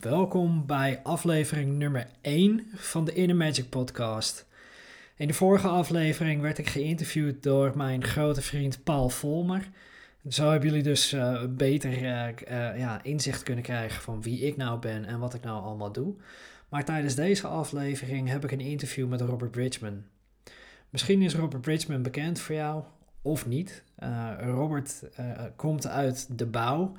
Welkom bij aflevering nummer 1 van de Inner Magic podcast. In de vorige aflevering werd ik geïnterviewd door mijn grote vriend Paul Volmer. Zo hebben jullie dus uh, beter uh, uh, ja, inzicht kunnen krijgen van wie ik nou ben en wat ik nou allemaal doe. Maar tijdens deze aflevering heb ik een interview met Robert Bridgman. Misschien is Robert Bridgman bekend voor jou of niet. Robert komt uit de bouw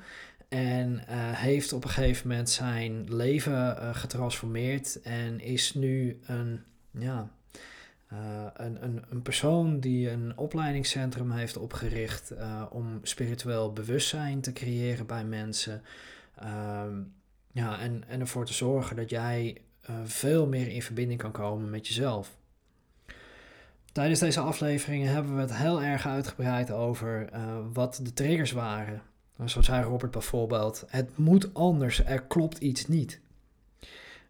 en uh, heeft op een gegeven moment zijn leven uh, getransformeerd en is nu een, ja, uh, een, een, persoon die een opleidingscentrum heeft opgericht om spiritueel bewustzijn te creëren bij mensen. Ehm, ja, en, en ervoor te zorgen dat jij veel meer in verbinding kan komen met jezelf. Tijdens deze afleveringen hebben we het heel erg uitgebreid over wat de triggers waren zo zei Robert bijvoorbeeld: Het moet anders, er klopt iets niet.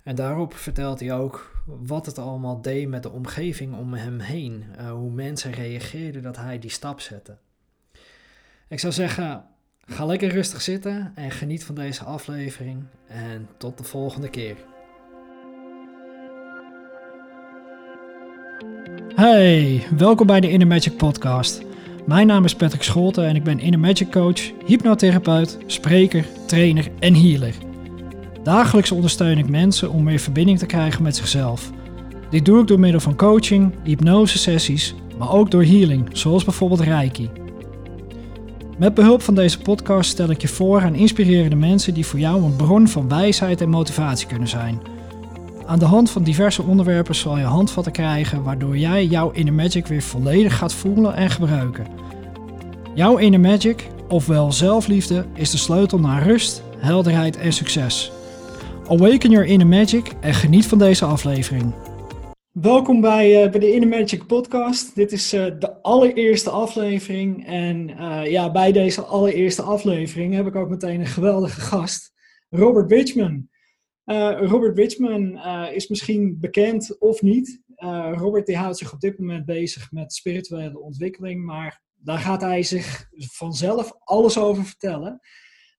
En daarop vertelt hij ook wat het allemaal deed met de omgeving om hem heen. Uh, hoe mensen reageerden dat hij die stap zette. Ik zou zeggen, ga lekker rustig zitten en geniet van deze aflevering. En tot de volgende keer. Hey, welkom bij de Inner Magic Podcast. Mijn naam is Patrick Scholten en ik ben Inner Magic Coach, hypnotherapeut, spreker, trainer en healer. Dagelijks ondersteun ik mensen om meer verbinding te krijgen met zichzelf. Dit doe ik door middel van coaching, hypnose sessies, maar ook door healing, zoals bijvoorbeeld Reiki. Met behulp van deze podcast stel ik je voor aan inspirerende mensen die voor jou een bron van wijsheid en motivatie kunnen zijn. Aan de hand van diverse onderwerpen zal je handvatten krijgen waardoor jij jouw inner magic weer volledig gaat voelen en gebruiken. Jouw inner magic, ofwel zelfliefde, is de sleutel naar rust, helderheid en succes. Awaken your inner magic en geniet van deze aflevering. Welkom bij, uh, bij de Inner Magic podcast. Dit is uh, de allereerste aflevering. En uh, ja, bij deze allereerste aflevering heb ik ook meteen een geweldige gast. Robert Bitchman. Robert Bitchman is misschien bekend of niet. Robert die houdt zich op dit moment bezig met spirituele ontwikkeling. Maar daar gaat hij zich vanzelf alles over vertellen.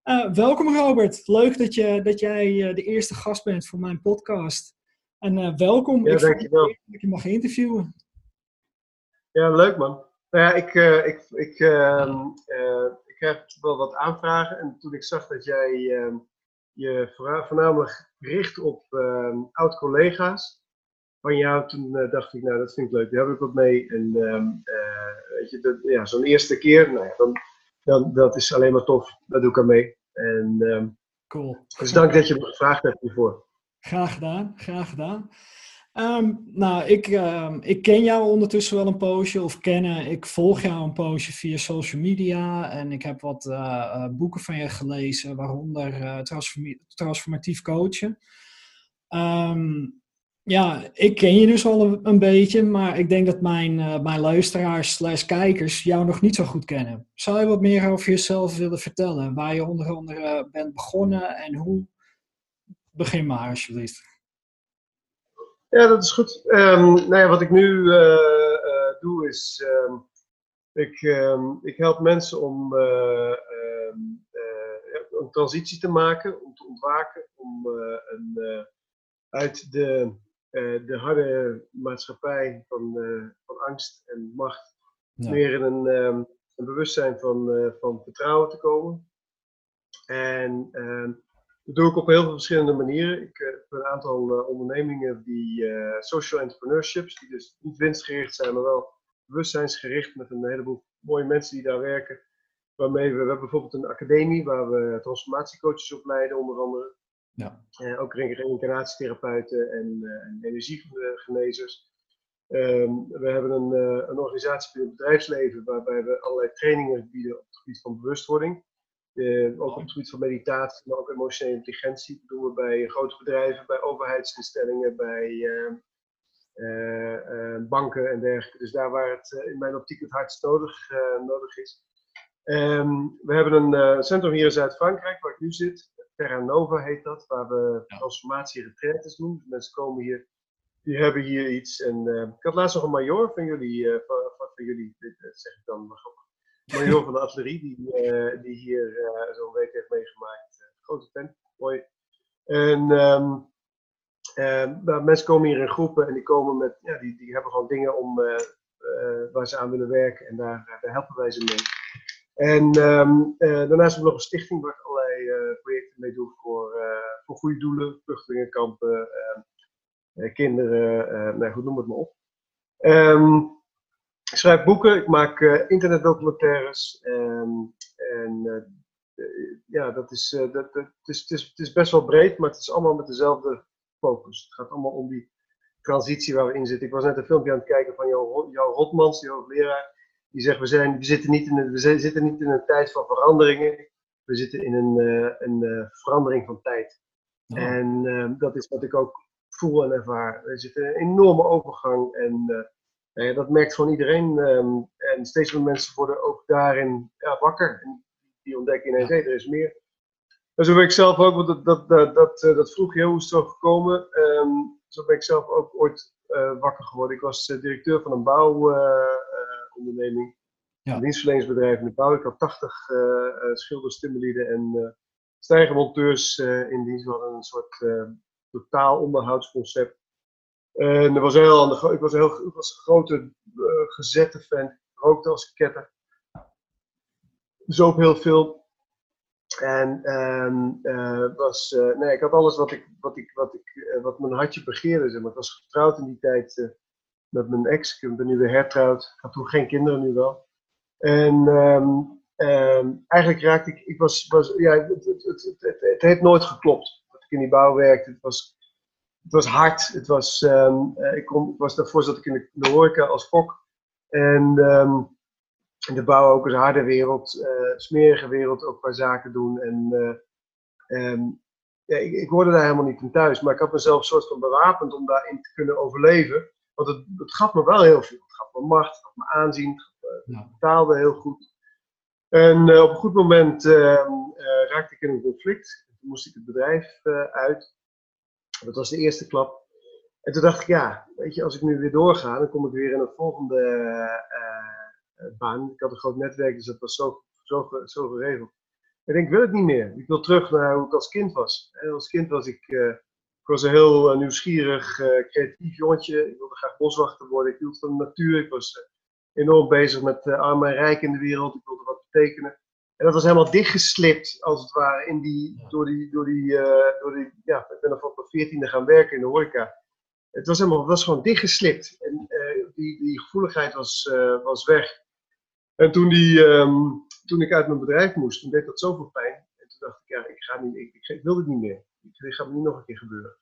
Uh, welkom Robert, leuk dat, je, dat jij uh, de eerste gast bent voor mijn podcast. En uh, welkom, ja, ik dankjewel. dat ik je mag interviewen. Ja, leuk man. Nou ja, ik, ik, ik, ehm, ik heb wel wat aanvragen en toen ik zag dat jij ehm, je voornamelijk richt op ehm, oud-collega's, van jou, toen uh, dacht ik, nou dat vind ik leuk, daar heb ik wat mee. En uh, weet je, ja, zo'n eerste keer, nou ja, dan, dan, dat is alleen maar tof, daar doe ik aan mee. En, um, cool. Dus dank dat je me gevraagd hebt hiervoor. Graag gedaan, graag gedaan. Um, nou, ik, um, ik ken jou ondertussen wel een poosje, of kennen. Ik volg jou een poosje via social media en ik heb wat uh, uh, boeken van je gelezen, waaronder transform Transformatief Coachen. Um, ja, ik ken je dus al een, beetje, maar ik denk dat mijn, mijn luisteraars slash kijkers jou nog niet zo goed kennen. Zou je wat meer over jezelf willen vertellen? Waar je onder andere bent begonnen en hoe? Begin maar alsjeblieft. Ja, dat is goed. Um, nou ja, wat ik nu uh, uh, doe is, um, ik, um, ik help mensen om een transitie te maken, om te ontwaken, om een, uit de uh, de harde maatschappij van, uh, van angst en macht ja. meer in een, een bewustzijn van, uh, van vertrouwen te komen. En ehm, dat doe ik op heel veel verschillende manieren. Ik heb een aantal ondernemingen die social entrepreneurships, die dus niet winstgericht zijn, maar wel bewustzijnsgericht met een heleboel mooie mensen die daar werken. Waarmee we, we hebben bijvoorbeeld een academie waar we transformatiecoaches opleiden, onder andere. Ja. Uh, ook re reïncarnatietherapeuten en, uh, en energiegenezers. Um, we hebben een, uh, een organisatie binnen het bedrijfsleven waarbij we allerlei trainingen bieden op het gebied van bewustwording. Ook op het gebied van meditatie, maar ook emotionele intelligentie. Dat doen we bij grote bedrijven, bij overheidsinstellingen, bij banken en dergelijke. Dus daar waar het in mijn optiek het hardst nodig, nodig is. Um, we hebben een centrum hier in Zuid-Frankrijk, waar ik nu zit. Terra Nova heet dat, waar we ja. transformatie-retretes doen. Dus mensen komen hier, die hebben hier iets. En ik had laatst nog een major van jullie, van, van, jullie, dit zeg ik dan maar Major van de artillerie, die, die hier zo'n week heeft meegemaakt. grote tent, mooi. En um, mensen komen hier in groepen en die komen met, ja, die, die hebben gewoon dingen om, waar ze aan willen werken en daar, daar helpen wij ze mee. En um, daarnaast hebben we nog een stichting waar ik allerlei projecten mee doe voor, voor goede doelen, vluchtelingenkampen, ehm, kinderen, nou goed, noem het maar op. ik schrijf boeken, ik maak uh, internetdocumentaires. en uh, ja, dat is, uh, dat, het, is, het, is, het is best wel breed, maar het is allemaal met dezelfde focus. Het gaat allemaal om die transitie waar we in zitten. Ik was net een filmpje aan het kijken van jouw Rotmans, die hoogleraar. Die zegt, we, zijn, we, zitten niet in een, we zitten niet in een tijd van veranderingen. We zitten in een, een verandering van tijd. Oh. En dat is wat ik ook voel en ervaar. Er zit een enorme overgang en ja, dat merkt gewoon iedereen. Ehm, en steeds meer mensen worden ook daarin ja, wakker. En die ontdekken ineens, hé, er is meer. En zo ben ik zelf ook, want dat, dat, dat, dat, eh, dat vroeg je, hoe is het zo gekomen? Ehm, zo ben ik zelf ook ooit uh, wakker geworden. Ik was directeur van een bouwonderneming. ja. Een dienstverleningsbedrijf in de bouw. Ik had 80 schilders, timmerlieden en stijgermonteurs in dienst. We hadden een soort totaal onderhoudsconcept. En er was heel aan de, ik was, heel, ik was een grote uh, gezette fan. Rookte als ketter. Ook heel veel. En uh, was, uh, nee, ik had alles wat, ik, wat, ik, wat, ik, wat mijn hartje begeerde. Zeg maar. Ik was getrouwd in die tijd met mijn ex. Ik ben nu weer hertrouwd. Ik had toen geen kinderen, nu wel. En um, um, eigenlijk raakte ik, ik was, was ja, het, het, het, het, het heeft nooit geklopt. Dat ik in die bouw werkte. Het was het was hard. Het was, um, ik, kom, ik was daarvoor zat ik in de, de horeca als kok. En um, de bouw ook een harde wereld, uh, smerige wereld, ook qua zaken doen. En uh, um, ja, ik, ik, hoorde daar helemaal niet in thuis, maar ik had mezelf een soort van bewapend om daarin te kunnen overleven. Want het, het gaf me wel heel veel. Het gaf me macht, het gaf me aanzien, het betaalde heel goed. En op een goed moment raakte ik in een conflict. Toen moest ik het bedrijf uit. Dat was de eerste klap. En toen dacht ik, ja, weet je, als ik nu weer doorga, dan kom ik weer in een volgende uh, baan. Ik had een groot netwerk, dus dat was zo, zo, zo geregeld. Ik denk, ik wil het niet meer. Ik wil terug naar hoe ik als kind was. En als kind was ik, ik was een heel nieuwsgierig, creatief jongetje. Ik wilde graag boswachter worden. Ik hield van de natuur. Ik was enorm bezig met arm en rijk in de wereld. Ik wilde wat betekenen. En dat was helemaal dichtgeslipt, als het ware, in die, door die, door die, uh, door die ja, ik ben er vanaf mijn veertiende gaan werken in de horeca. Het was, helemaal, was gewoon dichtgeslipt. En uh, die, die gevoeligheid was, uh, was weg. En toen, die, um, toen ik uit mijn bedrijf moest, toen deed dat zoveel pijn. En toen dacht ik, ja, ik, ga niet, ik, ik, ik wil dit niet meer. Ik, dit gaat me niet nog een keer gebeuren.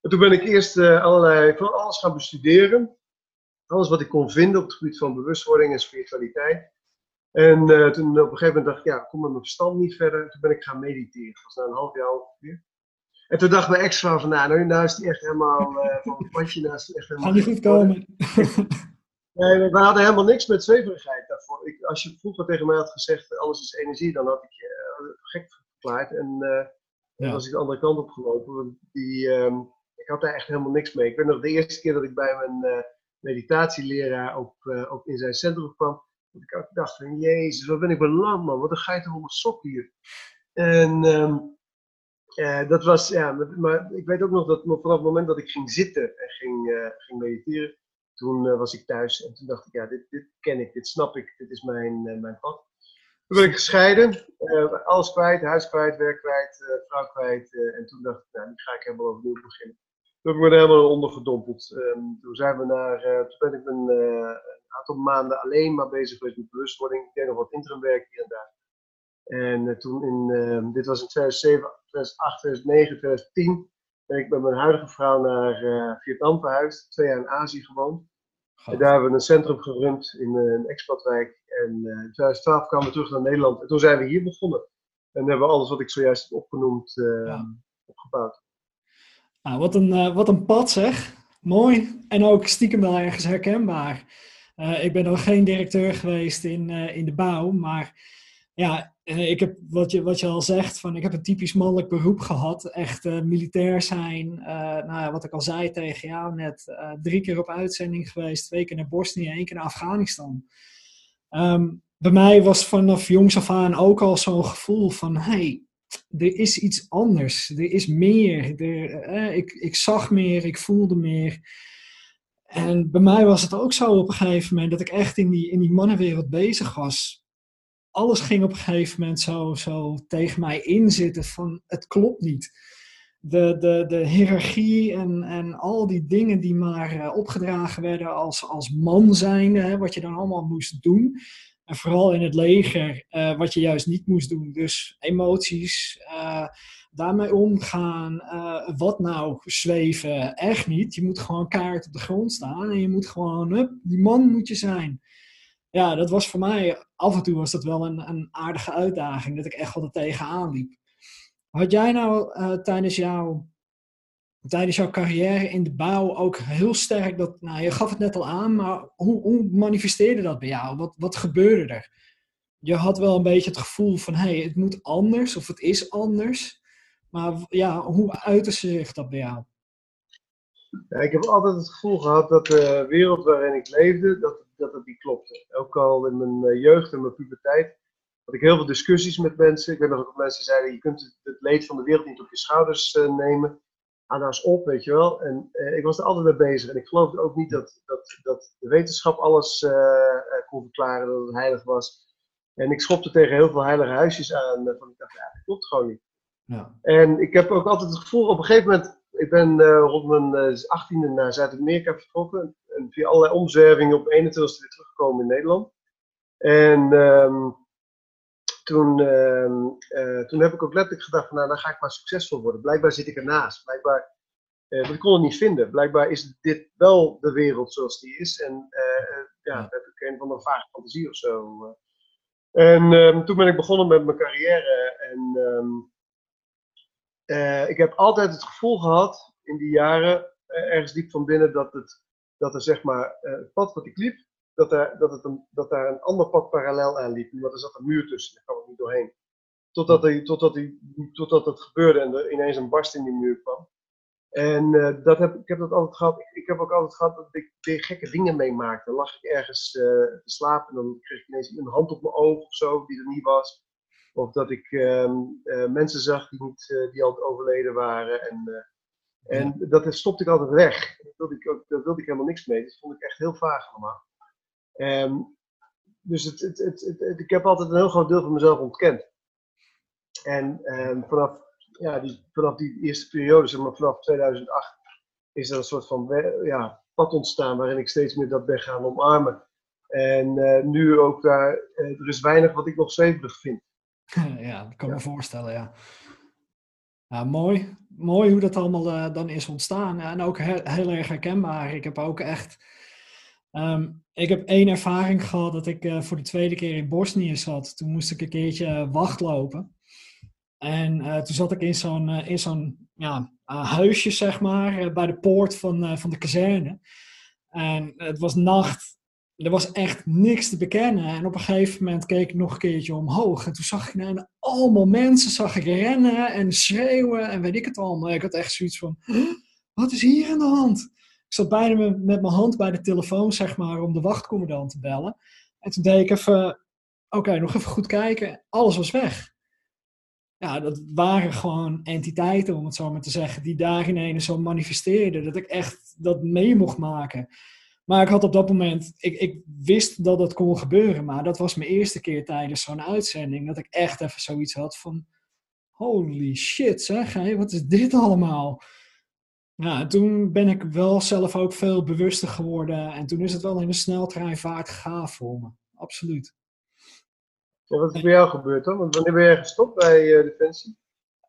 En toen ben ik eerst allerlei, van alles gaan bestuderen. Alles wat ik kon vinden op het gebied van bewustwording en spiritualiteit. En uh, toen op een gegeven moment dacht ik, ja, ik kom met mijn verstand niet verder. Toen ben ik gaan mediteren. Dat was na een half jaar ongeveer. En toen dacht mijn ex-vrouw van, nou, nou, nou is die echt helemaal uh, van het padje naast echt helemaal... Gaat niet goed komen. nee, we hadden helemaal niks met zweverigheid daarvoor. Ik, als je vroeger tegen mij had gezegd, alles is energie, dan had ik je uh, gek verklaard. En uh, ja. was ik de andere kant op gelopen. Die, um, ik had daar echt helemaal niks mee. Ik weet nog de eerste keer dat ik bij mijn meditatieleraar op, op in zijn centrum kwam dat ik dacht van, jezus, wat ben ik beland man, wat een geit om mijn sok hier. En um, uh, dat was, ja, maar ik weet ook nog dat vanaf het moment dat ik ging zitten en ging, uh, ging mediteren, toen uh, was ik thuis en toen dacht ik, ja, dit, dit ken ik, dit snap ik, dit is mijn, mijn pad. Toen ben ik gescheiden, alles kwijt, huis kwijt, werk kwijt, vrouw kwijt. en toen dacht ik, nou, nu ga ik helemaal overnieuw beginnen. Toen heb ik me er helemaal ondergedompeld. Um, toen zijn we naar, toen ben ik mijn aantal maanden alleen maar bezig geweest met bewustwording. Ik deed nog wat interimwerk hier en daar. En uh, toen in, uh, dit was in 2007, 2008, 2009, 2010, ben ik met mijn huidige vrouw naar uh, Vietnam verhuisd. Twee jaar in Azië gewoond. En daar hebben we een centrum gerund in een expatwijk. En in 2012 kwamen we terug naar Nederland. En toen zijn we hier begonnen. En hebben we alles wat ik zojuist heb opgenoemd, ja. opgebouwd. Nou, wat een, wat een pad zeg. Mooi. En ook stiekem wel ergens herkenbaar. Uh, ik ben nog geen directeur geweest in, uh, in de bouw, maar ja, uh, ik heb wat je, wat je al zegt, van ik heb een typisch mannelijk beroep gehad. Echt militair zijn, nou ja, wat ik al zei tegen jou net, drie keer op uitzending geweest, twee keer naar Bosnië, één keer naar Afghanistan. Um, bij mij was vanaf jongs af aan ook al zo'n gevoel van, hey, er is iets anders. Er is meer. Er, ik, ik zag meer, ik voelde meer. En bij mij was het ook zo op een gegeven moment dat ik echt in die, in die mannenwereld bezig was. Alles ging op een gegeven moment zo, zo tegen mij inzitten van het klopt niet. De, de, de hiërarchie en, en al die dingen die maar uh, opgedragen werden als, als man zijnde, hè, wat je dan allemaal moest doen. En vooral in het leger, uh, wat je juist niet moest doen. Dus emoties, uh, daarmee omgaan. Uh, wat nou zweven? Echt niet. Je moet gewoon kaart op de grond staan en je moet gewoon, hup, die man moet je zijn. Ja, dat was voor mij, af en toe was dat wel een, een aardige uitdaging, dat ik echt wel er tegenaan liep. Had jij nou tijdens jouw tijdens jouw carrière in de bouw ook heel sterk dat, nou je gaf het net al aan, maar hoe, hoe manifesteerde dat bij jou? Wat, wat gebeurde er? Je had wel een beetje het gevoel van, hé, hey, het moet anders of het is anders. Maar ja, hoe uitte zich dat bij jou? Ja, ik heb altijd het gevoel gehad dat de wereld waarin ik leefde, dat, dat het niet klopte. Ook al in mijn eh, jeugd en mijn puberteit had ik heel veel discussies met mensen. Ik weet nog ook mensen zeiden, je kunt het leed van de wereld niet op je schouders uh, nemen aan op, weet je wel. En uh, ik was er altijd mee bezig. En ik geloofde ook niet dat, dat, dat de wetenschap alles uh, kon verklaren, dat het heilig was. En ik schopte tegen heel veel heilige huisjes aan. van ik dacht, ja, dat klopt gewoon niet. Ja. En ik heb ook altijd het gevoel, op een gegeven moment, ik ben rond mijn 18e naar Zuid-Amerika vertrokken. En via allerlei omzwervingen op 21 e weer teruggekomen in Nederland. En um, toen, ehm, eh, toen heb ik ook letterlijk gedacht van nou, dan ga ik maar succesvol worden. Blijkbaar zit ik ernaast. Blijkbaar, want ik kon het niet vinden. Blijkbaar is dit wel de wereld zoals die is. En uh, ja, heb ik een van mijn vage fantasie of zo. En um, toen ben ik begonnen met mijn carrière. En um, ik heb altijd het gevoel gehad in die jaren, ergens diep van binnen, dat, het, dat er zeg maar het pad wat ik liep, dat, er, dat, het een, dat daar een ander pad parallel aan liep. Want er zat een muur tussen, daar kwam ik niet doorheen. Totdat, er, totdat, die, totdat het gebeurde en er ineens een barst in die muur kwam. En uh, dat heb, ik heb dat altijd gehad. Ik, heb ook altijd gehad dat ik gekke dingen meemaakte. Dan lag ik ergens uh, te slapen en dan kreeg ik ineens een hand op mijn oog of zo, die er niet was. Of dat ik uh, mensen zag die, niet, die al overleden waren. En, en dat stopte ik altijd weg. Daar wilde ik, ook, daar wilde ik helemaal niks mee. Dat vond ik echt heel vaag allemaal. Um, dus het, het, het, ik heb altijd een heel groot deel van mezelf ontkend. En um, vanaf, ja, die, vanaf die eerste periode, zeg maar vanaf 2008, is er een soort van ja, pad ontstaan waarin ik steeds meer dat ben gaan omarmen. En uh, nu ook daar, uh, er is weinig wat ik nog zweverig vind. Ja, dat kan ja. me voorstellen, ja. Mooi. Mooi hoe dat allemaal uh, dan is ontstaan. En ook heel erg herkenbaar. Ik heb ook echt Um, ik heb één ervaring gehad dat ik uh, voor de tweede keer in Bosnië zat. Toen moest ik een keertje uh, wachtlopen. En uh, toen zat ik in zo'n in zo'n huisje, zeg maar, bij de poort van, van de kazerne. En het was nacht. Er was echt niks te bekennen. En op een gegeven moment keek ik nog een keertje omhoog. En toen zag ik nou, allemaal mensen zag ik rennen en schreeuwen en weet ik het allemaal. Ik had echt zoiets van, wat is hier aan de hand? Ik zat bijna met, mijn hand bij de telefoon, zeg maar, om de wachtcommandant te bellen. En toen deed ik even, oké, nog even goed kijken. Alles was weg. Ja, dat waren gewoon entiteiten, om het zo maar te zeggen, die daar ineens zo manifesteerden. Dat ik echt dat mee mocht maken. Maar ik had op dat moment, ik, ik wist dat dat kon gebeuren, maar dat was mijn eerste keer tijdens zo'n uitzending, dat ik echt even zoiets had van, holy shit zeg, hé, wat is dit allemaal? Ja, toen ben ik wel zelf ook veel bewuster geworden. En toen is het wel in een sneltreinvaart gegaan voor me. Absoluut. Ja, wat is bij jou gebeurd dan? Want wanneer ben jij gestopt bij uh, Defensie?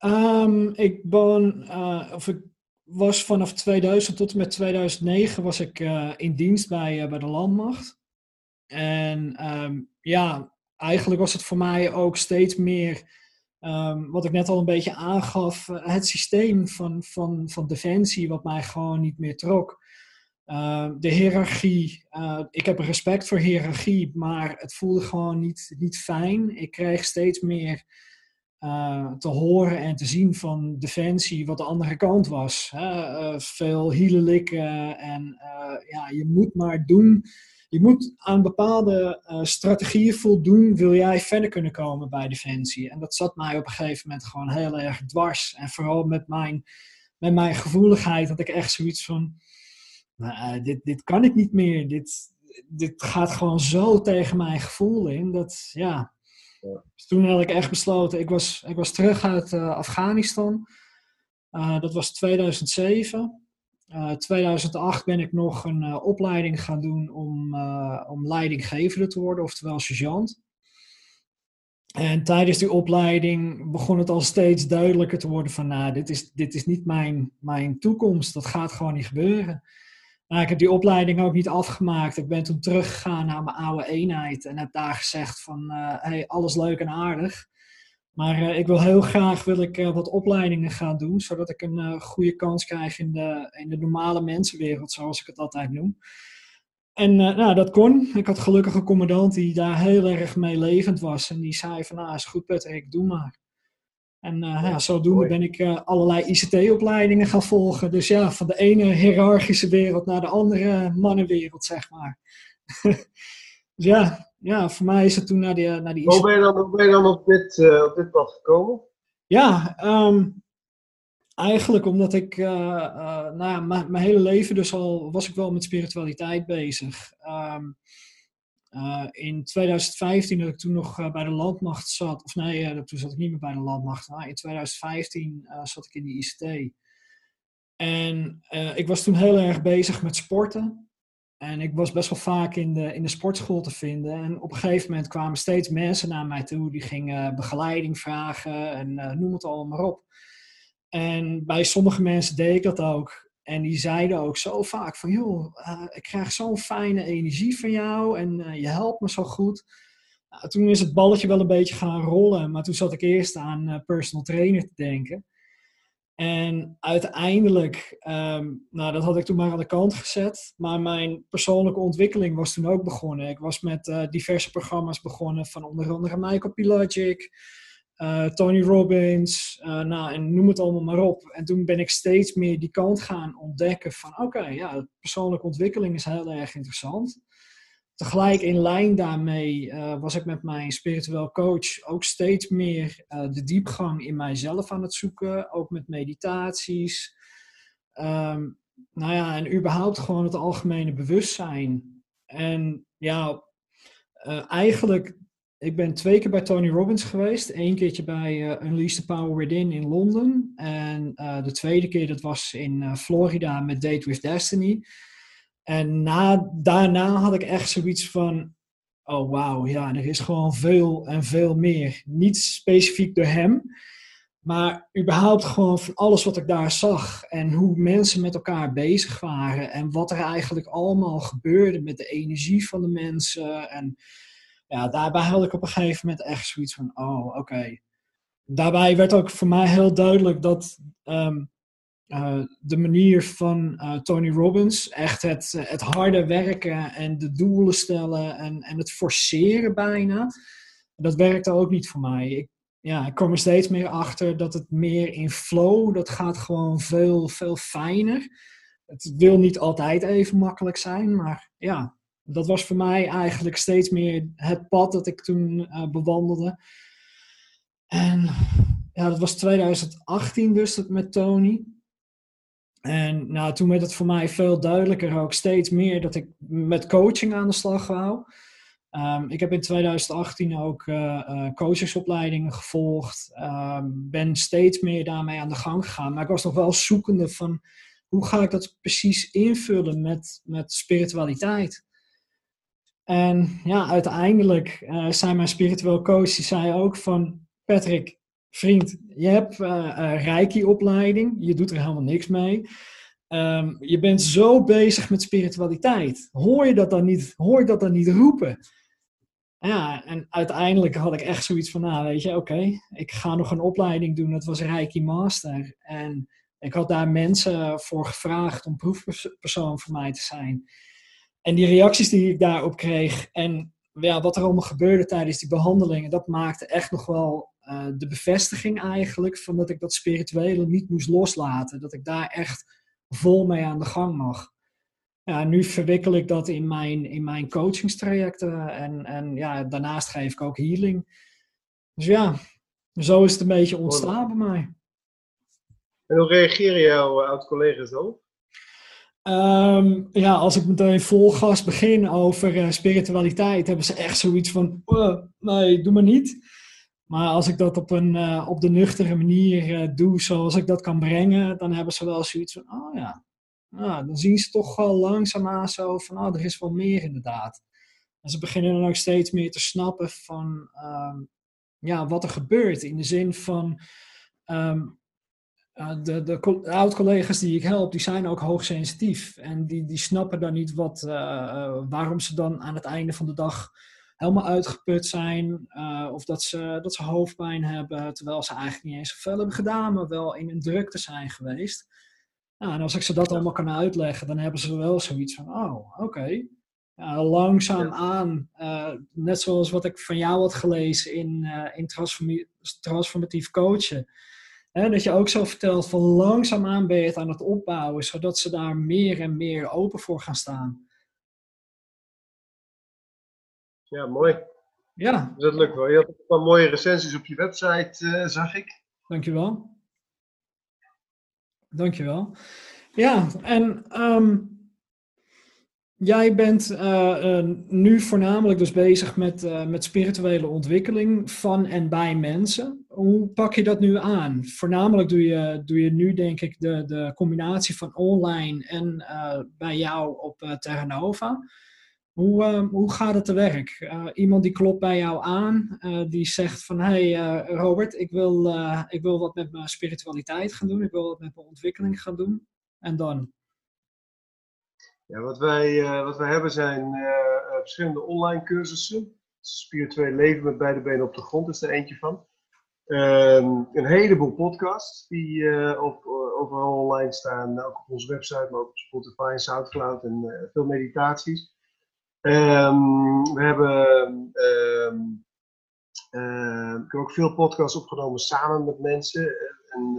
Um, ik ben, uh, of ik was vanaf 2000 tot en met 2009 was ik uh, in dienst bij, bij de landmacht. En um, ja, eigenlijk was het voor mij ook steeds meer Um, wat ik net al een beetje aangaf, eh, het systeem van, van, van defensie wat mij gewoon niet meer trok. Uh, de hiërarchie, uh, ik heb respect voor hiërarchie, maar het voelde gewoon niet, niet fijn. Ik kreeg steeds meer uh, te horen en te zien van defensie wat de andere kant was. Hè? veel hielen likken en ja, je moet maar doen je moet aan bepaalde uh, strategieën voldoen, wil jij verder kunnen komen bij Defensie. En dat zat mij op een gegeven moment gewoon heel erg dwars. En vooral met mijn, met mijn gevoeligheid had ik echt zoiets van, nou, dit, dit kan ik niet meer. Dit, dit gaat gewoon zo tegen mijn gevoel in. Dat, ja. Dus toen had ik echt besloten, ik was, ik was terug uit Afghanistan. dat was 2007. 2008 eh, ben ik nog een uh, opleiding gaan doen om, uh, om leidinggevende te worden, oftewel sergeant. En tijdens die opleiding begon het al steeds duidelijker te worden van, nou, dit is, dit is niet mijn, mijn toekomst, dat gaat gewoon niet gebeuren. Nou, ik heb die opleiding ook niet afgemaakt. Ik ben toen teruggegaan naar mijn oude eenheid en heb daar gezegd van, hey, alles leuk en aardig. Maar uh, ik wil heel graag wil ik, uh, wat opleidingen gaan doen, zodat ik een uh, goede kans krijg in de, in de normale mensenwereld, zoals ik het altijd noem. En nou, dat kon. Ik had gelukkig een commandant die daar heel erg mee levend was. En die zei van, nou is goed Patrick, doe maar. En ja, zodoende ben ik allerlei ICT-opleidingen gaan volgen. Dus ja, van de ene hiërarchische wereld naar de andere mannenwereld, zeg maar. dus ja, ja, voor mij is het toen naar die, naar die Hoe ben je dan, hoe ben je dan op, dit, uh, op dit pad gekomen? Ja, um, eigenlijk omdat ik, uh, uh, nou mijn hele leven dus al was ik wel met spiritualiteit bezig. Um, in 2015, dat ik toen nog bij de landmacht zat, of nee, toen zat ik niet meer bij de landmacht, maar in 2015 zat ik in de ICT. En ik was toen heel erg bezig met sporten. En ik was best wel vaak in de, in de sportschool te vinden. En op een gegeven moment kwamen steeds mensen naar mij toe. Die gingen begeleiding vragen en uh, noem het allemaal maar op. En bij sommige mensen deed ik dat ook. En die zeiden ook zo vaak van... joh, uh, ik krijg zo'n fijne energie van jou en uh, je helpt me zo goed. Nou, toen is het balletje wel een beetje gaan rollen. Maar toen zat ik eerst aan personal trainer te denken. En uiteindelijk, um, nou dat had ik toen maar aan de kant gezet. Maar mijn persoonlijke ontwikkeling was toen ook begonnen. Ik was met uh, diverse programma's begonnen van onder andere Michael Pilagic, uh, Tony Robbins, uh, nou en noem het allemaal maar op. En toen ben ik steeds meer die kant gaan ontdekken van oké, ja, persoonlijke ontwikkeling is heel erg interessant tegelijk in lijn daarmee uh, was ik met mijn spiritueel coach ook steeds meer uh, de diepgang in mijzelf aan het zoeken. Ook met meditaties. Um, nou ja, en überhaupt gewoon het algemene bewustzijn. En ja, uh, eigenlijk, ik ben twee keer bij Tony Robbins geweest. Eén keertje bij Unleash the Power Within in Londen. En de tweede keer, dat was in Florida met Date with Destiny. En na, daarna had ik echt zoiets van, oh wauw, ja, er is gewoon veel en veel meer. Niet specifiek door hem, maar überhaupt gewoon van alles wat ik daar zag. En hoe mensen met elkaar bezig waren. En wat er eigenlijk allemaal gebeurde met de energie van de mensen. En ja, daarbij had ik op een gegeven moment echt zoiets van, oh oké. Daarbij werd ook voor mij heel duidelijk dat um, uh, de manier van uh, Tony Robbins, echt het, het harde werken en de doelen stellen en, en het forceren bijna, dat werkte ook niet voor mij. Ik, ja, ik kom er steeds meer achter dat het meer in flow, dat gaat gewoon veel, veel fijner. Het wil niet altijd even makkelijk zijn, maar ja, dat was voor mij eigenlijk steeds meer het pad dat ik toen bewandelde. En ja, dat was 2018 dus met Tony. En nou, toen werd het voor mij veel duidelijker ook steeds meer dat ik met coaching aan de slag wou. Um, ik heb in 2018 ook uh, uh, coachesopleidingen gevolgd. Um, ben steeds meer daarmee aan de gang gegaan. Maar ik was nog wel zoekende van hoe ga ik dat precies invullen met, met spiritualiteit. En ja, uiteindelijk uh, zei mijn spiritueel coach, die zei ook van Patrick, vriend, je hebt uh, Reiki-opleiding, je doet er helemaal niks mee. Um, je bent zo bezig met spiritualiteit. Hoor je dat dan niet, hoor je dat dan niet roepen? Ja, en uiteindelijk had ik echt zoiets van, nou weet je, oké, ik ga nog een opleiding doen. Dat was Reiki Master. En ik had daar mensen voor gevraagd om proefpersoon voor mij te zijn. En die reacties die ik daarop kreeg en ja, wat er allemaal gebeurde tijdens die behandelingen, dat maakte echt nog wel uh, de bevestiging eigenlijk van dat ik dat spirituele niet moest loslaten. Dat ik daar echt vol mee aan de gang mag. ja, nu verwikkel ik dat in mijn, in mijn coachingstrajecten en, en ja, daarnaast geef ik ook healing. Dus ja, zo is het een beetje ontstaan bij mij. En hoe reageren jouw eh, oud-collega's dan? Um, ja, als ik meteen vol gas begin over uh, spiritualiteit, hebben ze echt zoiets van: uh, nee, doe maar niet. Maar als ik dat op, een, uh, op de nuchtere manier doe, zoals ik dat kan brengen, dan hebben ze wel zoiets van: oh ja, nou, dan zien ze toch al langzaamaan zo van: oh, er is wel meer inderdaad. En ze beginnen dan ook steeds meer te snappen van um, ja, wat er gebeurt. In de zin van. Um, de, de, de oud-collega's die ik help, die zijn ook hoogsensitief. En die, die snappen dan niet wat, waarom ze dan aan het einde van de dag helemaal uitgeput zijn. Uh, of dat ze, dat ze hoofdpijn hebben, terwijl ze eigenlijk niet eens zoveel hebben gedaan, maar wel in een drukte zijn geweest. Nou, en als ik ze dat allemaal kan uitleggen, dan hebben ze wel zoiets van, oh, oké. Okay. Ja, langzaam aan, net zoals wat ik van jou had gelezen in, in transformatief coachen dat je ook zo vertelt van langzaamaan ben je het aan het opbouwen, zodat ze daar meer en meer open voor gaan staan. Ja, mooi. Ja. Dat lukt wel. Je had een paar mooie recensies op je website, uh, zag ik. Dankjewel. Dankjewel. Ja, en um, Jij bent uh, uh, nu voornamelijk dus bezig met, met spirituele ontwikkeling van en bij mensen. Hoe pak je dat nu aan? Voornamelijk doe je, doe je nu denk ik de, de combinatie van online en bij jou op Terranova. Hoe, hoe gaat het te werk? iemand die klopt bij jou aan, die zegt van hey Robert, ik wil, ik wil wat met mijn spiritualiteit gaan doen, ik wil wat met mijn ontwikkeling gaan doen. En dan? Ja, wat, wij, wat wij hebben zijn verschillende online cursussen. Spiritueel leven met beide benen op de grond is er eentje van. Um, een heleboel podcasts die op, overal online staan, ook op onze website, maar ook op Spotify en Soundcloud en veel meditaties. Um, we hebben um, ik heb ook veel podcasts opgenomen samen met mensen. En,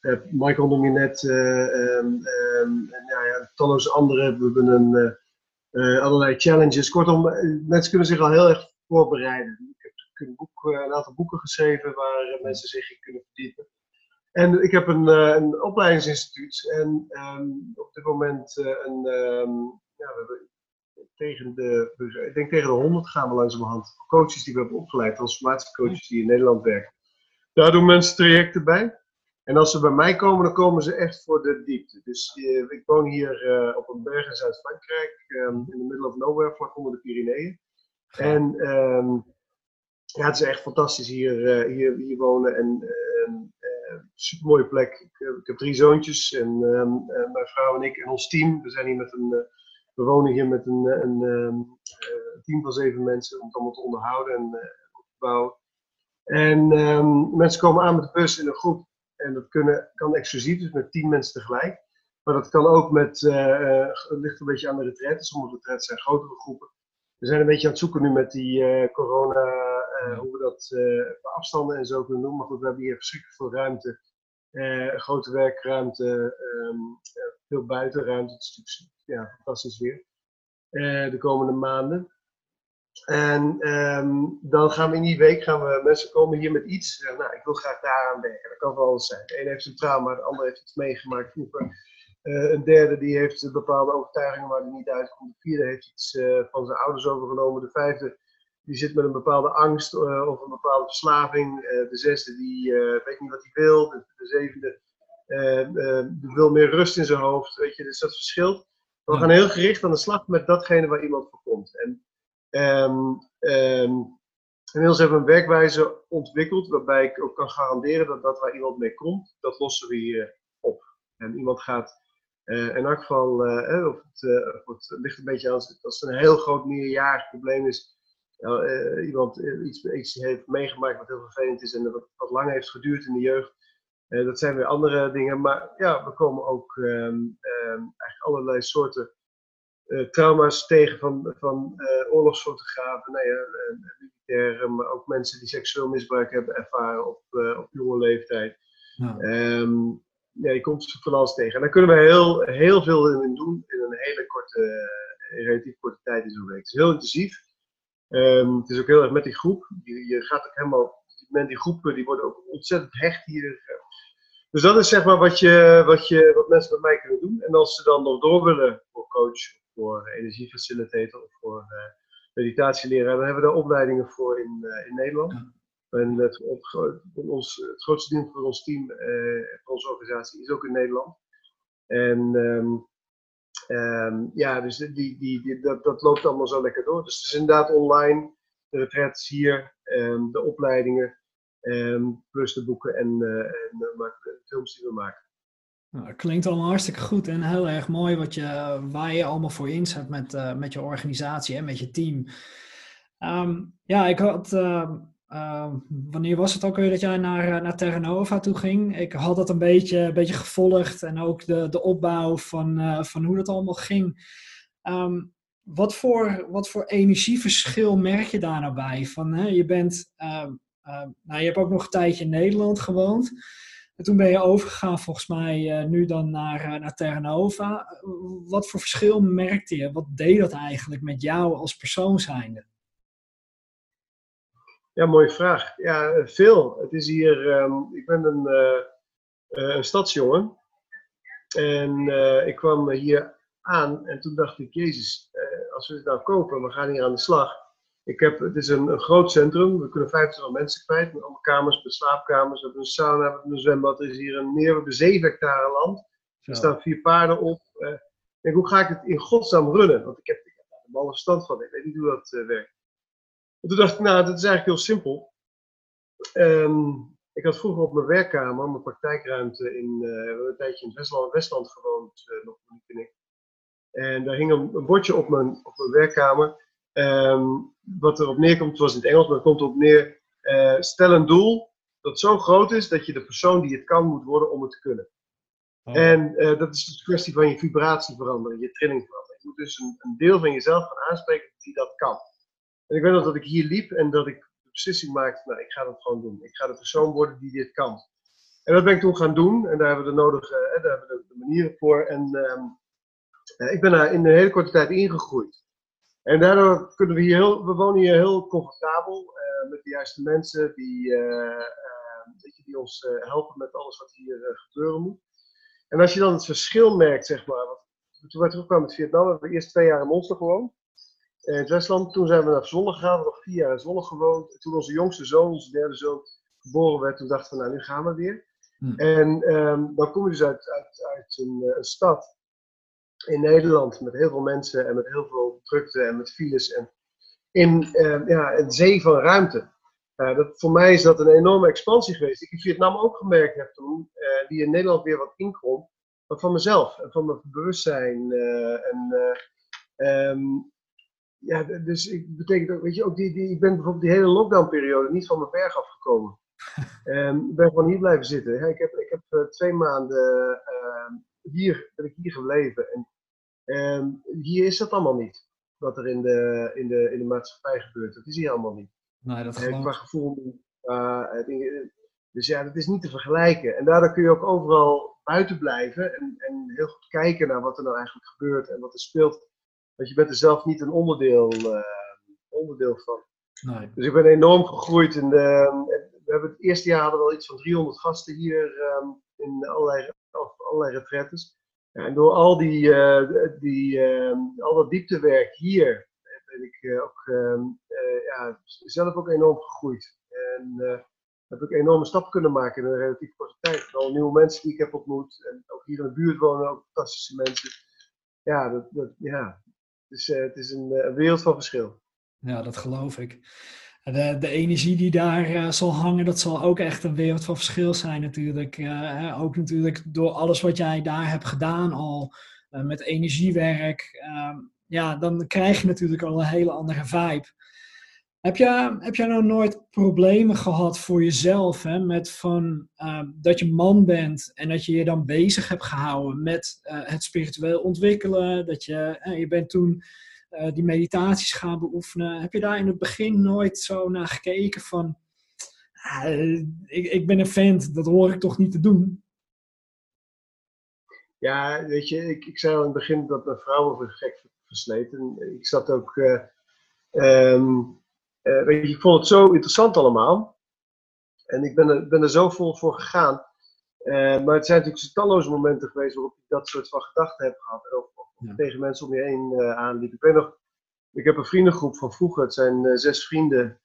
uh, Michael noem je net, um, nou ja, talloze anderen. We hebben een, uh, allerlei challenges. Kortom, mensen kunnen zich al heel erg voorbereiden. Ik heb een, boek, een aantal boeken geschreven waar mensen zich in kunnen verdiepen. En ik heb een, een opleidingsinstituut en op dit moment een, ja, we hebben tegen de, ik denk tegen de 100 gaan we langzamerhand. Coaches die we hebben opgeleid, transformatiecoaches die in Nederland werken. Daar doen mensen trajecten bij. En als ze bij mij komen, dan komen ze echt voor de diepte. Dus uh, ik woon hier uh, op een berg in Zuid-Frankrijk, um, in the middle of nowhere, vlak onder de Pyreneeën. En um, ja, het is echt fantastisch hier, uh, hier, hier wonen. En super mooie plek. Ik, ik, heb drie zoontjes en mijn vrouw en ik en ons team. We zijn hier met een, we wonen hier met een, een team van zeven mensen om het allemaal te onderhouden en op te bouwen. En mensen komen aan met de bus in een groep en dat kunnen, kan exclusief, dus met tien mensen tegelijk. Maar dat kan ook met, het ligt een beetje aan de retretten. Sommige retretten zijn grotere groepen. We zijn een beetje aan het zoeken nu met die corona, hoe we dat uh, afstanden en zo kunnen doen. Maar goed, we hebben hier verschrikkelijk veel ruimte. grote werkruimte, um, veel buitenruimte. Het is natuurlijk ja, fantastisch weer. de komende maanden. En um, dan gaan we in die week, gaan we, mensen komen hier met iets. Nou, ik wil graag daaraan werken. Dat kan wel alles zijn. De een heeft een trauma, de ander heeft iets meegemaakt vroeger. Uh, een derde die heeft bepaalde overtuigingen waar hij niet uitkomt. De vierde heeft iets uh, van zijn ouders overgenomen. De vijfde die zit met een bepaalde angst uh, of een bepaalde verslaving. de zesde die weet niet wat hij wil. De, de zevende die wil meer rust in zijn hoofd. Weet je, dus dat verschilt. We gaan heel gericht aan de slag met datgene waar iemand voor komt. En Um, um, inmiddels hebben we een werkwijze ontwikkeld waarbij ik ook kan garanderen dat dat waar iemand mee komt, dat lossen we hier op. En iemand gaat uh, in elk geval, uh, of, het, uh, of, het, ligt een beetje aan, als het een heel groot meerjarig probleem is, iemand iets, iets, heeft meegemaakt wat heel vervelend is en wat, wat lang heeft geduurd in de jeugd. Dat zijn weer andere dingen, maar ja, we komen ook um, eigenlijk allerlei soorten uh, trauma's tegen van, van uh, oorlogsfotografen, nou ja, militairen, maar ook mensen die seksueel misbruik hebben ervaren op, op jonge leeftijd. Ja. Um, ja, je komt van alles tegen. En daar kunnen we heel, heel veel in doen in een hele korte, relatief korte tijd in zo'n week. Het is heel intensief. Het is ook heel erg met die groep. Je, je gaat ook helemaal, die groepen die worden ook ontzettend hecht hier. Dus dat is zeg maar wat, je, wat, je, wat mensen met mij kunnen doen. En als ze dan nog door willen voor coach, voor energiefacilitator of voor uh, meditatieleraar, dan hebben we daar opleidingen voor in, uh, in Nederland. En het, ons, het grootste deel van ons team, van onze organisatie, is ook in Nederland. En um, um, ja, dus die, die, die, dat, dat loopt allemaal zo lekker door. Dus het is inderdaad online, de retraites hier, um, de opleidingen, plus de boeken en, uh, en de films die we maken. Nou, klinkt allemaal hartstikke goed en heel erg mooi wat je, waar je allemaal voor inzet met, uh, met je organisatie en met je team. Um, ja, ik had, uh, uh, wanneer was het ook weer dat jij naar, naar Terranova toe ging? Ik had dat een beetje, een beetje gevolgd en ook de, de opbouw van, van hoe dat allemaal ging. Um, wat, voor, wat voor energieverschil merk je daar nou bij? Van, hè, je, bent, nou, je hebt ook nog een tijdje in Nederland gewoond. En toen ben je overgegaan volgens mij uh, nu dan naar, uh, naar Terranova. Wat voor verschil merkte je? Wat deed dat eigenlijk met jou als persoon zijnde? Ja, mooie vraag. Ja, veel. Het is hier, um, ik ben een, uh, een stadsjongen. En ik kwam hier aan en toen dacht ik, Jezus, als we het nou kopen, we gaan hier aan de slag ik heb, het is een, een groot centrum. We kunnen 25 mensen kwijt. Met allemaal kamers, met slaapkamers. We hebben een sauna, we hebben een zwembad. Er is hier een meer. We hebben 7 hectare land. Er staan vier paarden op. Uh, denk, hoe ga ik het in godsnaam runnen? Want ik heb, ik heb er alle verstand van. Ik weet niet hoe dat uh, werkt. En toen dacht ik, nou, dat is eigenlijk heel simpel. Um, ik had vroeger op mijn werkkamer, mijn praktijkruimte, in, uh, een tijdje in Westland, Westland gewoond, nog niet ik. En daar hing een, een bordje op mijn, op mijn werkkamer. Um, wat erop neerkomt, het was in het Engels, maar het komt erop neer. Uh, stel een doel dat zo groot is dat je de persoon die het kan moet worden om het te kunnen. Oh. En uh, dat is dus een kwestie van je vibratie veranderen, je trilling veranderen. Je moet dus een, een, deel van jezelf gaan aanspreken die dat kan. En ik weet nog dat ik hier liep en dat ik de beslissing maakte, nou ik ga dat gewoon doen. Ik ga de persoon worden die dit kan. En dat ben ik toen gaan doen en daar hebben we de nodige, eh, daar hebben we de, de manieren voor. En um, ik ben daar in een hele korte tijd ingegroeid. En daardoor kunnen we hier heel, we wonen hier heel comfortabel uh, met de juiste mensen die, uh, uh, die ons helpen met alles wat hier gebeuren moet. En als je dan het verschil merkt, zeg maar, want toen wij terugkwamen uit Vietnam, hebben we eerst twee jaar in Monster gewoond. In het Westland, toen zijn we naar Zwolle gegaan, we hebben nog vier jaar in Zwolle gewoond. En toen onze jongste zoon, onze derde zoon, geboren werd, toen dachten we, nou nu gaan we weer. Hm. En um, dan kom je dus uit, uit, uit een, een stad in Nederland met heel veel mensen en met heel veel drukte en met files en in uh, ja, een zee van ruimte. Uh, dat, voor mij is dat een enorme expansie geweest. Ik in Vietnam ook gemerkt heb toen, uh, die in Nederland weer wat maar van mezelf en van mijn bewustzijn. en, um, ja, dus ik betekent ook, weet je, ook die, die, ik ben bijvoorbeeld die hele lockdownperiode niet van mijn berg afgekomen. um, ik ben gewoon hier blijven zitten. Ik heb, ik heb twee maanden ehm, hier, ben ik hier gebleven. En Um, hier is dat allemaal niet. Wat er in de, in de, in de maatschappij gebeurt. Dat is hier allemaal niet. Nee, dat geloof ik. Qua gevoel. Uh, dus ja, dat is niet te vergelijken. En daardoor kun je ook overal buiten blijven. En, en heel goed kijken naar wat er nou eigenlijk gebeurt en wat er speelt. Want je bent er zelf niet een onderdeel, uh, onderdeel van. Nee. Dus ik ben enorm gegroeid. In de, we hebben het eerste jaar hadden we al iets van 300 gasten hier um, in allerlei, allerlei retretes. En door al, die, uh, die, uh, al dat dieptewerk hier ben ik uh, ook, ehm, ja, zelf ook enorm gegroeid. En heb ik enorme stappen kunnen maken in een relatief korte tijd. Al nieuwe mensen die ik heb ontmoet. En ook hier in de buurt wonen ook fantastische mensen. Ja, dat, dat, ja. Het, is, het is een, een wereld van verschil. Ja, dat geloof ik. De, de, energie die daar uh, zal hangen, dat zal ook echt een wereld van verschil zijn natuurlijk. Uh, ook natuurlijk door alles wat jij daar hebt gedaan al, uh, met energiewerk. Ehm, ja, dan krijg je natuurlijk al een hele andere vibe. Heb jij, heb jij nou nooit problemen gehad voor jezelf, hè, met van, ehm, dat je man bent en dat je je dan bezig hebt gehouden met het spiritueel ontwikkelen? Dat je, je bent toen uh, die meditaties gaan beoefenen. Heb je daar in het begin nooit zo naar gekeken van, uh, ik, ik ben een vent, dat hoor ik toch niet te doen? Ja, weet je, ik, ik zei al in het begin dat mijn vrouw over gek versleet. En ik zat ook. Uh, weet je, ik vond het zo interessant allemaal. En ik ben er, ben er zo vol voor gegaan. Maar het zijn natuurlijk talloze momenten geweest waarop ik dat soort van gedachten heb gehad. Of, of tegen mensen om je heen aanliep. Ik weet nog, ik heb een vriendengroep van vroeger. Het zijn zes vrienden.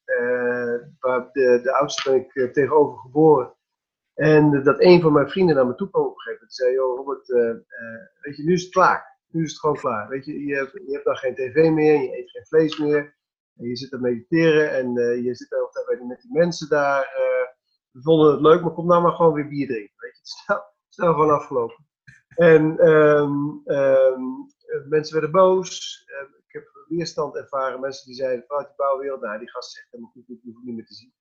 waar de, de oudste ben ik tegenover geboren. En dat een van mijn vrienden naar me toe kwam op een gegeven moment. zei, joh Robert, uh, uh, weet je, nu is het klaar. Nu is het gewoon klaar. Weet je, je hebt, je hebt dan geen tv meer, je eet geen vlees meer. En je zit te mediteren en uh, je zit tijd met die mensen daar. We vonden het leuk, maar kom nou maar gewoon weer bier drinken. Weet je, is nou gewoon afgelopen. En um, um, mensen werden boos. ik heb weerstand ervaren. Mensen die zeiden, vanuit de bouwwereld, nou die gast zegt helemaal goed, ik hoef het niet meer te zien.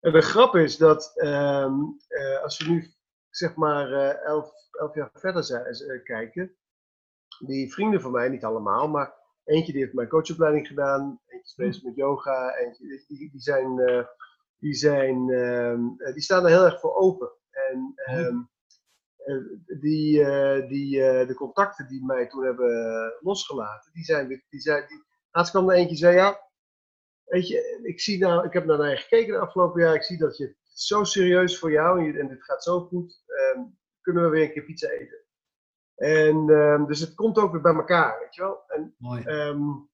En de grap is dat ehm, eh, als we nu zeg maar uh, elf, elf, jaar verder zijn, uh, kijken, die vrienden van mij, niet allemaal, maar eentje die heeft mijn coachopleiding gedaan, eentje is bezig met yoga, eentje, die, die zijn, die, zijn ehm, die staan er heel erg voor open. En um, die, die, de contacten die mij toen hebben losgelaten, die zijn, die zijn, die, laatst kwam er eentje zei, ja, weet je, ik, zie nou, ik heb naar je gekeken de afgelopen jaar. Ik zie dat je het zo serieus voor jou en, en dit gaat zo goed. Um, kunnen we weer een keer pizza eten? En um, dus het komt ook weer bij elkaar, weet je wel. En, Mooi. Um,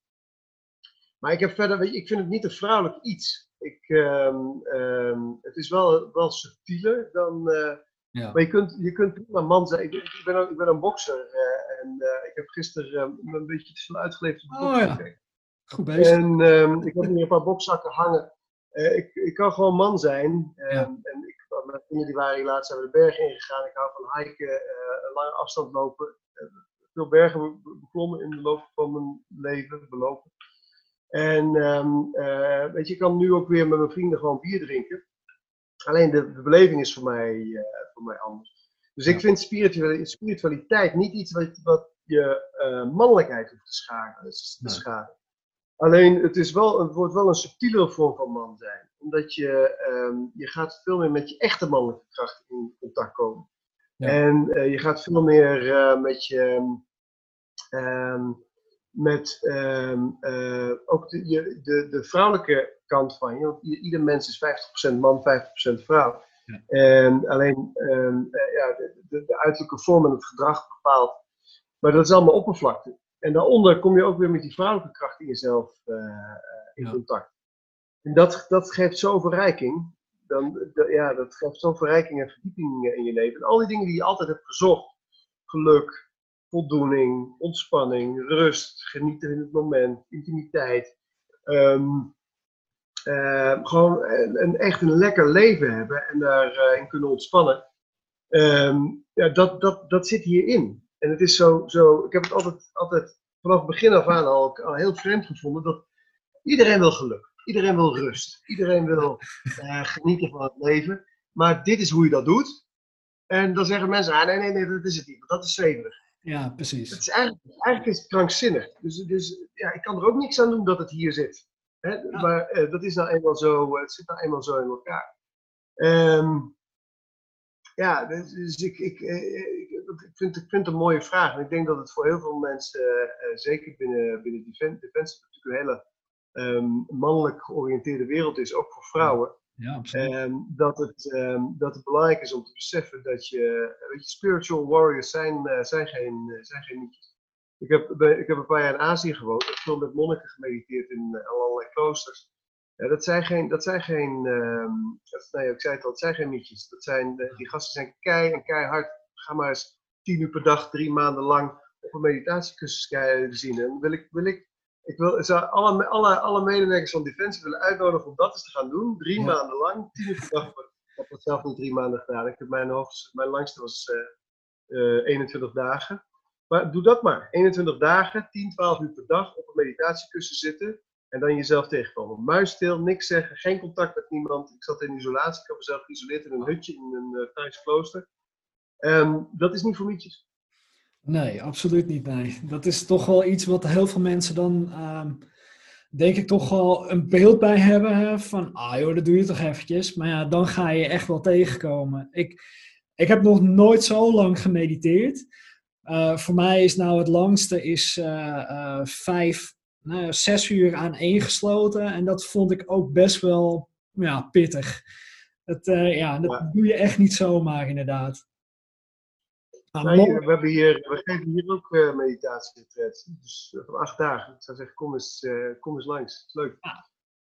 maar ik heb verder, weet je, ik vind het niet een vrouwelijk iets. Ik, het is wel, wel subtieler dan. Ja. Maar je kunt, je kunt prima man zijn. Ik, ik, ben, ook, ik ben een bokser uh, en uh, ik heb gisteren een beetje te veel uitgeleefd op de oh, ja. Goed bezig. En um, ik heb hier een paar bokzakken hangen. Ik, ik kan gewoon man zijn. Ja. En ik, mijn vrienden die waren hier laatst zijn we de bergen ingegaan. Ik hou van hiken, uh, lange afstand lopen. Veel bergen beklommen in de loop van mijn leven, belopen. En um, weet je, ik kan nu ook weer met mijn vrienden gewoon bier drinken. Alleen de, de beleving is voor mij, voor mij anders. Dus ik vind spiritualiteit, niet iets wat, wat je mannelijkheid hoeft te schaden. Te nee. Alleen het, is wel, het wordt wel een subtielere vorm van man zijn. Omdat je, um, je gaat veel meer met je echte mannelijke kracht in contact komen. Ja. En je gaat veel meer met je. Um, met um, uh, ook de, je, de, de vrouwelijke kant van je. Want ieder mens is 50% man, 50% vrouw. Ja. En alleen ja, de, de, de uiterlijke vorm en het gedrag bepaalt. Maar dat is allemaal oppervlakte. En daaronder kom je ook weer met die vrouwelijke kracht in jezelf uh, in ja. contact. En dat, dat geeft zo verrijking. Dan, ja, dat geeft zo verrijking en verdieping in je leven. En al die dingen die je altijd hebt gezocht. Geluk, voldoening, ontspanning, rust, genieten in het moment, intimiteit. Um, uh, gewoon een, echt een lekker leven hebben en daarin uh, kunnen ontspannen. Um, ja, dat, dat, dat zit hierin. En het is zo, zo ik heb het altijd, altijd vanaf het begin af aan al, al heel vreemd gevonden dat iedereen wil geluk. Iedereen wil rust. Iedereen wil uh, genieten van het leven. Maar dit is hoe je dat doet. En dan zeggen mensen, ah, nee, nee, nee, dat is het niet. Dat is zweverig. Ja, precies. Het is eigenlijk, eigenlijk is het krankzinnig. Dus, dus ja, ik kan er ook niks aan doen dat het hier zit. Hè? Ja. Maar uh, dat is nou eenmaal zo, het zit nou eenmaal zo in elkaar. Um, ja, dus, dus ik, ik, ik, ik, vind, ik vind het een mooie vraag. En ik denk dat het voor heel veel mensen, uh, zeker binnen, binnen Defensie, natuurlijk een hele um, mannelijk georiënteerde wereld is, ook voor vrouwen. Ja. Um, dat, het, um, dat het belangrijk is om te beseffen dat je, weet je spiritual warriors zijn, uh, zijn geen, uh, zijn geen nietjes. Ik heb, ik heb een paar jaar in Azië gewoond. Ik heb veel met monniken gemediteerd in allerlei kloosters. Dat zijn geen, dat zijn geen um, dat, nee, ik zei het al, het zijn geen nietjes. Dat zijn, die gasten zijn kei en keihard. Ga maar eens tien uur per dag, drie maanden lang op een meditatiecursus zien. En wil ik, wil ik, ik wil, zou alle, alle, alle medewerkers van Defensie willen uitnodigen om dat eens te gaan doen. Drie ja. maanden lang, tien uur per dag. Ik heb dat zelf niet drie maanden gedaan. Ik heb mijn, hoogste, mijn langste was uh, uh, 21 dagen. Maar doe dat maar. 21 dagen, 10, 12 uur per dag op een meditatiecursus zitten. En dan jezelf tegenkomen. Muisstil, niks zeggen, geen contact met niemand. Ik zat in isolatie, ik heb mezelf geïsoleerd in een hutje in een uh, Thais klooster. Um, dat is niet voor mietjes. Nee, absoluut niet. Nee. Dat is toch wel iets wat heel veel mensen dan, um, denk ik, toch wel een beeld bij hebben. Hè, van, ah joh, dat doe je toch eventjes. Maar ja, dan ga je echt wel tegenkomen. Ik, ik heb nog nooit zo lang gemediteerd. voor mij is nou het langste is, vijf, nou, zes uur aan één gesloten. En dat vond ik ook best wel ja, pittig. Het, ja, dat doe je echt niet zomaar inderdaad. Nou, we, hebben hier, we geven hier ook uh, meditatieretreats. Dus uh, van acht dagen. Ik zou zeggen, kom eens, uh, kom eens langs. Het is leuk.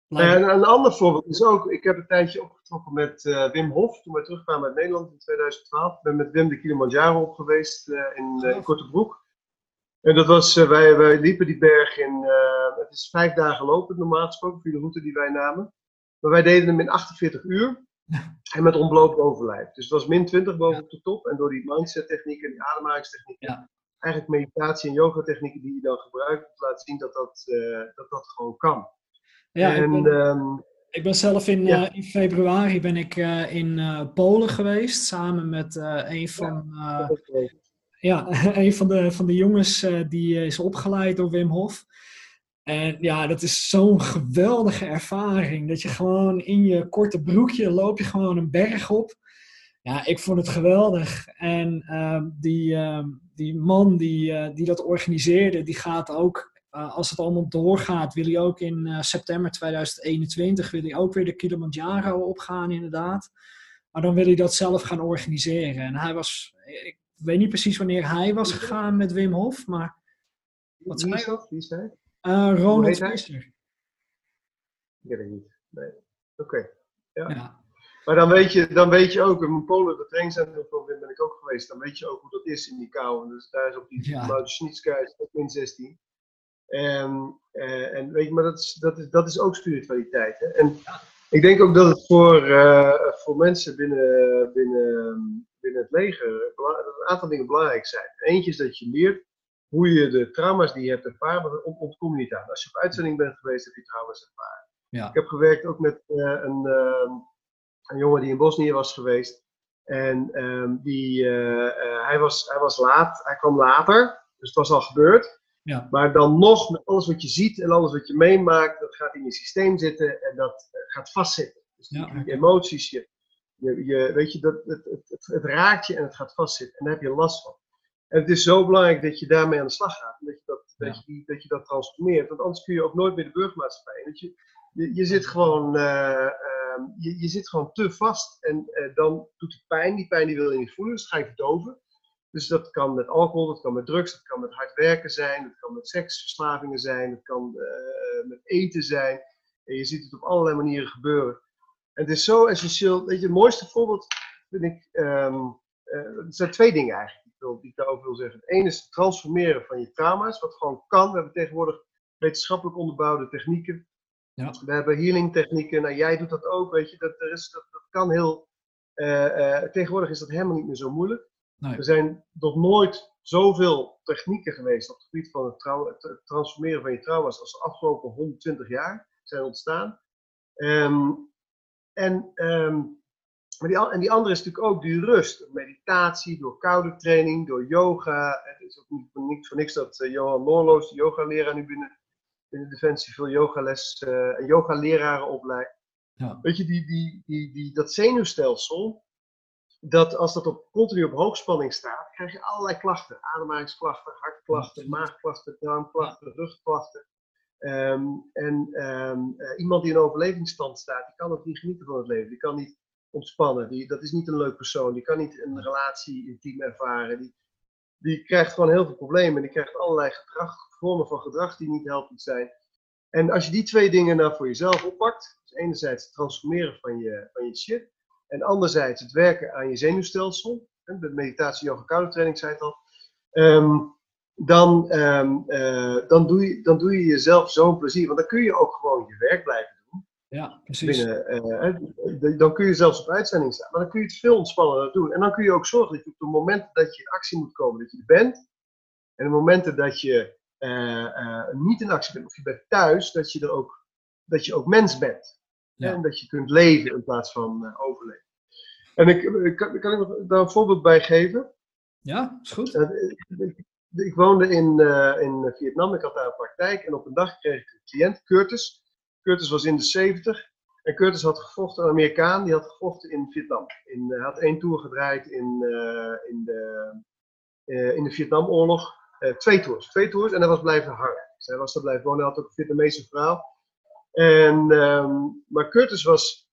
Ja, en een ander voorbeeld is ook, ik heb een tijdje opgetrokken met Wim Hof. Toen wij terugkwamen uit Nederland in 2012. Ik ben met Wim de Kilimanjaro op geweest in, in Kortebroek. En dat was, wij, wij liepen die berg in, het is vijf dagen lopen normaal gesproken, voor de route die wij namen. Maar wij deden hem in 48 uur. En met ontbloot overlijf. Dus het was min 20 boven op de top. En door die mindset technieken, die ademhalingstechnieken, ja. eigenlijk meditatie en yoga technieken die je dan gebruikt, laten zien dat dat, uh, dat, dat gewoon kan. Ja, en, ik, ben, um, ik ben zelf in, ja. uh, in februari ben ik uh, in Polen geweest, samen met een van, ja, een van de, van de jongens die is opgeleid door Wim Hof. En ja, dat is zo'n geweldige ervaring. Dat je gewoon in je korte broekje loop je gewoon een berg op. Ja, ik vond het geweldig. En uh, die, uh, die man die, uh, die dat organiseerde, die gaat ook, eh, als het allemaal doorgaat, wil hij ook in eh, september 2021, wil hij ook weer de Kilimanjaro opgaan inderdaad. Maar dan wil hij dat zelf gaan organiseren. En hij was, ik weet niet precies wanneer hij was gegaan met Wim Hof, maar... Wat zei hij? Uh, Ronald Visser. Ik weet het niet. Nee. Oké. Ja. ja. Maar dan weet, je, dan weet je ook, in Polen, de trainingscentrum ben ik ook geweest, dan weet je ook hoe dat is in die kou. Dus daar is op die ja. Is min 16. En, uh, en weet je, maar dat is, dat is, dat is ook spiritualiteit. Hè? En ja. ik denk ook dat het voor, uh, voor mensen binnen, binnen, binnen het leger een aantal dingen belangrijk zijn. Eentje is dat je leert hoe je de trauma's die je hebt ervaren, dat ontkom je niet aan. Als je op uitzending bent geweest, heb je trauma's ervaren. Ja. Ik heb gewerkt ook met uh, een, uh, een, jongen die in Bosnië was geweest. En um, die, uh, hij, was, hij was laat, hij kwam later, dus het was al gebeurd. Ja. Maar dan nog, met alles wat je ziet en alles wat je meemaakt, dat gaat in je systeem zitten en dat gaat vastzitten. Dus die, ja. die emoties, je, je, je, weet je, dat, het, het, het, het, raakt je en het gaat vastzitten. En daar heb je last van. En het is zo belangrijk dat je daarmee aan de slag gaat. En dat je dat, dat, je die, dat je dat transformeert. Want anders kun je ook nooit meer de burgermaatschappij. Dat je, je, je, zit gewoon, uh, uh, je, je, zit gewoon te vast. En uh, dan doet het pijn. Die pijn die wil je niet voelen. Dus ga je verdoven. Dus dat kan met alcohol, dat kan met drugs, dat kan met hard werken zijn, dat kan met seksverslavingen zijn, dat kan eh, met eten zijn. En je ziet het op allerlei manieren gebeuren. En het is zo essentieel. Weet je, het mooiste voorbeeld vind ik. Um, er zijn twee dingen eigenlijk wil, die ik daarover wil zeggen. Het ene is het transformeren van je trauma's, wat gewoon kan. We hebben tegenwoordig wetenschappelijk onderbouwde technieken. Ja. We hebben healing technieken. Nou, jij doet dat ook, weet je. Dat, er is, dat, dat kan heel... Uh, uh, tegenwoordig is dat helemaal niet meer zo moeilijk. Nee. Er zijn nog nooit zoveel technieken geweest op het gebied van het, het transformeren van je trauma's als de afgelopen 120 jaar zijn ontstaan. Um, en um, maar die, en die andere is natuurlijk ook die rust. Meditatie, door koude training, door yoga. Het is ook niet voor niks dat uh, Johan Noorloos, de yogaleraar nu binnen, binnen Defensie, veel yogales uh, en yogaleraren opleidt. Ja. Weet je, die, die, die, die, dat zenuwstelsel, dat als dat op, continu op hoogspanning staat, krijg je allerlei klachten. Ademhalingsklachten, hartklachten, maagklachten, darmklachten, rugklachten. Um, en um, uh, iemand die in overlevingsstand staat, die kan ook niet genieten van het leven. Die kan niet ontspannen. Die, dat is niet een leuk persoon. Die kan niet een relatie intiem ervaren. Die, die krijgt gewoon heel veel problemen. Die krijgt allerlei gedrag, vormen van gedrag die niet helpend zijn. En als je die twee dingen nou voor jezelf oppakt, dus enerzijds het transformeren van je, van je shit, en anderzijds het werken aan je zenuwstelsel, de meditatie, yoga, koude training zei het al, um, dan, um, uh, dan, doe je, dan doe je jezelf zo'n plezier. Want dan kun je ook gewoon je werk blijven ja, precies. Binnen, uh, dan kun je zelfs op uitzending staan. Maar dan kun je het veel ontspannender doen. En dan kun je ook zorgen dat je op de momenten dat je in actie moet komen, dat je er bent. En de momenten dat je uh, uh, niet in actie bent, of je bent thuis, dat je er ook, dat je ook mens bent. Ja. En dat je kunt leven in plaats van overleven. En ik, kan, kan, ik daar een voorbeeld bij geven? Ja, is goed. Ik, ik, woonde in, in Vietnam, ik had daar een praktijk. En op een dag kreeg ik een cliënt, Curtis. Curtis was in de 70. En Curtis had gevochten, een Amerikaan, die had gevochten in Vietnam. In, hij had één tour gedraaid in, uh, in, de, in de Vietnamoorlog twee tours. Twee tours en hij was blijven hangen. Zij was er blijven wonen, hij had ook een Vietnamese vrouw. En, ehm, maar Curtis was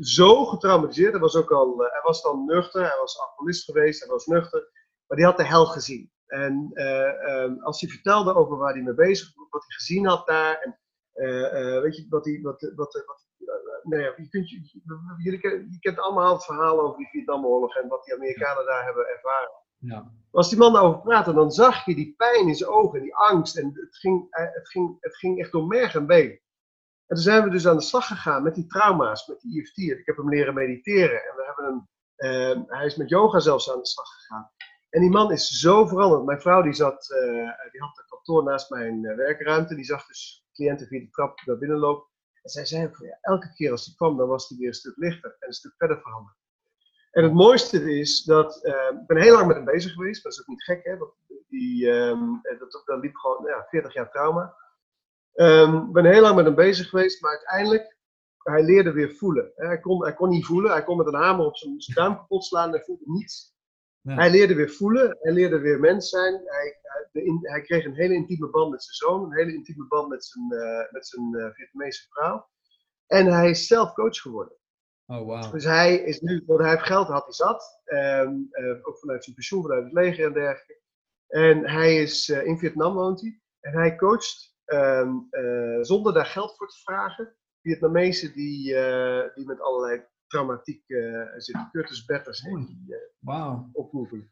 zo getraumatiseerd. Hij was ook al, hij was dan nuchter, hij was alcoholist geweest, hij was nuchter. Maar die had de hel gezien. En ehm, als hij vertelde over waar hij mee bezig was, wat hij gezien had daar. En weet je, wat hij, wat, wat, wat, nou ja, je, kunt, je, je, kent allemaal het verhaal over die Vietnamoorlog en wat die Amerikanen daar hebben ervaren. Ja. Als die man daarover praatte, dan zag je die pijn in zijn ogen, die angst. En het ging, eh, het ging, het ging echt door merg en been. En toen zijn we dus aan de slag gegaan met die trauma's, met die EFT. Ik heb hem leren mediteren. En we hebben hem, uh, hij is met yoga zelfs aan de slag gegaan. En die man is zo veranderd. Mijn vrouw die zat, uh, die had een kantoor naast mijn werkruimte. Die zag dus cliënten via de trap naar binnen lopen. En zij zei van, ja, elke keer als hij kwam, dan was hij weer een stuk lichter en een stuk verder veranderd. En het mooiste is dat, uh, ik ben heel lang met hem bezig geweest, dat is ook niet gek hè, want die, um, dat, dat liep gewoon ja, 40 jaar trauma. Ehm, ik ben heel lang met hem bezig geweest, maar uiteindelijk, hij leerde weer voelen. Hij kon, hij kon niet voelen, hij kon met een hamer op zijn, duim kapot slaan en voelde niets. Hij leerde weer voelen, hij leerde weer mens zijn. Hij, hij, hij, kreeg een hele intieme band met zijn zoon, een hele intieme band met zijn, uh, met zijn uh, Vietnamese vrouw. En hij is zelf coach geworden. Oh, wow. Dus hij is nu, want hij heeft geld, had hij zat. Um, uh, ook vanuit zijn pensioen, vanuit het leger en dergelijke. En hij is in Vietnam woont hij. En hij coacht um, zonder daar geld voor te vragen. Vietnamezen die, die met allerlei traumatiek uh, zitten. Curtis Betters in die uh, wow. oproeping.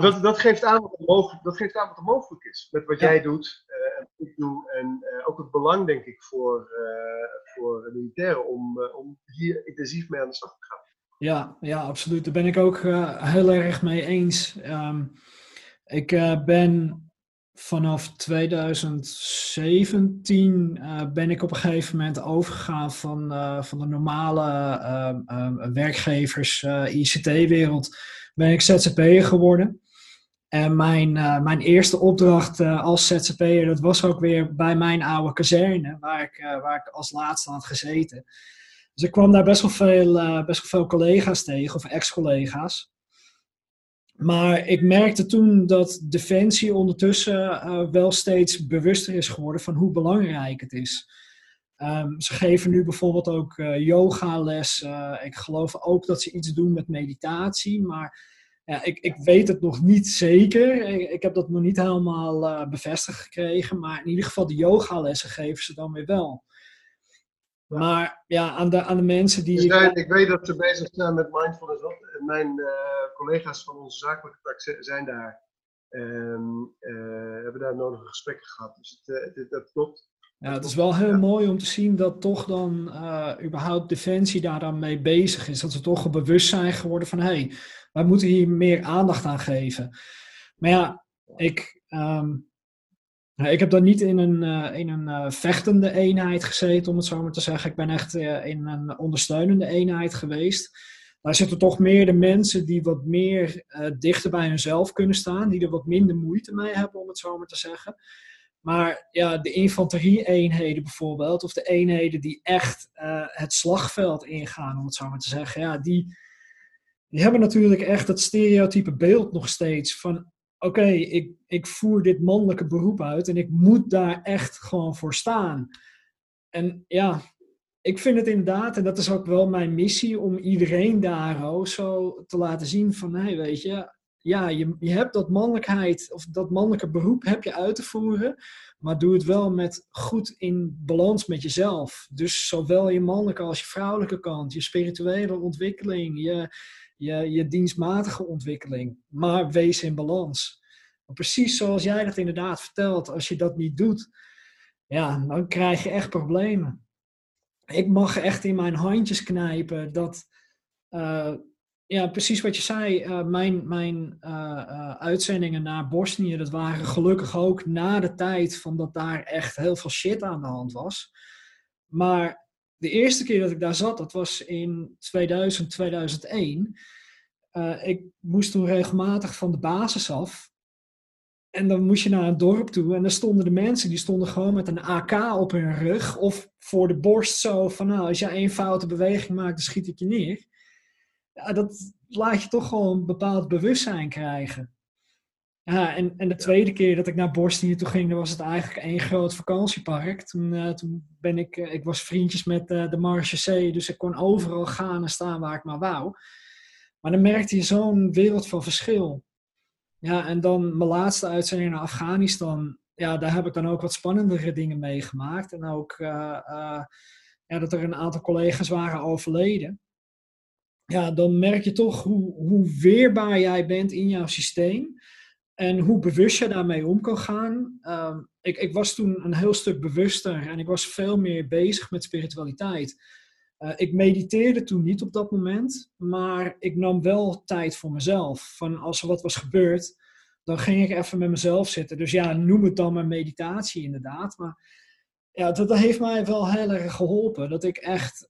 Dat, dat, geeft aan wat er mogelijk, dat geeft aan wat er mogelijk is. Met wat jij doet uh, en wat ik doe. En ook het belang, denk ik, voor, voor militairen om, om hier intensief mee aan de slag te gaan. Ja, ja absoluut. Daar ben ik ook heel erg mee eens. Um, ik ben vanaf 2017 uh, ben ik op een gegeven moment overgegaan van, uh, van de normale uh, werkgevers ICT-wereld. Ben ik ZZP'er geworden. En mijn, mijn eerste opdracht als ZZP'er, dat was ook weer bij mijn oude kazerne, waar ik, waar ik als laatste had gezeten. Dus ik kwam daar best wel veel, best wel veel collega's tegen, of ex-collega's. Maar ik merkte toen dat Defensie ondertussen uh, wel steeds bewuster is geworden van hoe belangrijk het is. Um, ze geven nu bijvoorbeeld ook uh, yogales. Uh, ik geloof ook dat ze iets doen met meditatie. Maar ja, ik, ik weet het nog niet zeker. Ik, ik heb dat nog niet helemaal bevestigd gekregen. Maar in ieder geval de yogalessen geven ze dan weer wel. Maar ja, aan de, aan de mensen die. Dus ik weet dat ze bezig zijn met mindfulness. Mijn uh, collega's van onze zakelijke tak zijn daar. Um, uh, hebben daar nodige gesprekken gehad. Dus het, uh, dat klopt. Ja, het is wel heel mooi om te zien dat toch dan überhaupt Defensie daar dan mee bezig is. Dat ze toch bewust zijn geworden van hé, hey, wij moeten hier meer aandacht aan geven. Maar ja, ik. Um, ik heb dan niet in een, uh, in een uh, vechtende eenheid gezeten, om het zo maar te zeggen. Ik ben echt uh, in een ondersteunende eenheid geweest. Daar zitten toch meer de mensen die wat meer dichter bij hunzelf kunnen staan, die er wat minder moeite mee hebben, om het zo maar te zeggen. Maar ja, de infanterie-eenheden bijvoorbeeld, of de eenheden die echt het slagveld ingaan, om het zo maar te zeggen, ja, die, die hebben natuurlijk echt het stereotype beeld nog steeds van oké, ik, ik voer dit mannelijke beroep uit en ik moet daar echt gewoon voor staan. En ja, ik vind het inderdaad, en dat is ook wel mijn missie, om iedereen daar zo te laten zien van, hé, weet je, ja, je, je hebt dat mannelijkheid, of dat mannelijke beroep heb je uit te voeren, maar doe het wel met goed in balans met jezelf. Dus zowel je mannelijke als je vrouwelijke kant, je spirituele ontwikkeling, je, je, je dienstmatige ontwikkeling. Maar wees in balans. precies zoals jij dat inderdaad vertelt, als je dat niet doet, ja, dan krijg je echt problemen. Ik mag echt in mijn handjes knijpen dat, uh, ja, precies wat je zei, uh, mijn, mijn uh, uitzendingen naar Bosnië, dat waren gelukkig ook na de tijd van dat daar echt heel veel shit aan de hand was. Maar de eerste keer dat ik daar zat, dat was in 2000, 2001. Uh, ik moest toen regelmatig van de basis af. En dan moest je naar een dorp toe en dan stonden de mensen, die stonden gewoon met een AK op hun rug of voor de borst zo van nou, als jij één foute beweging maakt, dan schiet ik je neer. Ja, dat laat je toch gewoon een bepaald bewustzijn krijgen. Ja, en, en de tweede keer dat ik naar Bosnië toe ging, dan was het eigenlijk één groot vakantiepark. Toen, uh, toen ben ik, uh, ik was vriendjes met uh, de Marche dus ik kon overal gaan en staan waar ik maar wou. Maar dan merkte je zo'n wereld van verschil. Ja, en dan mijn laatste uitzending naar Afghanistan, ja, daar heb ik dan ook wat spannendere dingen meegemaakt. En ook ja, dat er een aantal collega's waren overleden. Ja, dan merk je toch hoe, hoe weerbaar jij bent in jouw systeem. En hoe bewust je daarmee om kan gaan. Ehm, ik, ik, was toen een heel stuk bewuster en ik was veel meer bezig met spiritualiteit. Uh, ik mediteerde toen niet op dat moment, maar ik nam wel tijd voor mezelf. Van als er wat was gebeurd, dan ging ik even met mezelf zitten. Dus ja, noem het dan maar meditatie inderdaad. Maar ja, dat, heeft mij wel heel erg geholpen. Dat ik echt,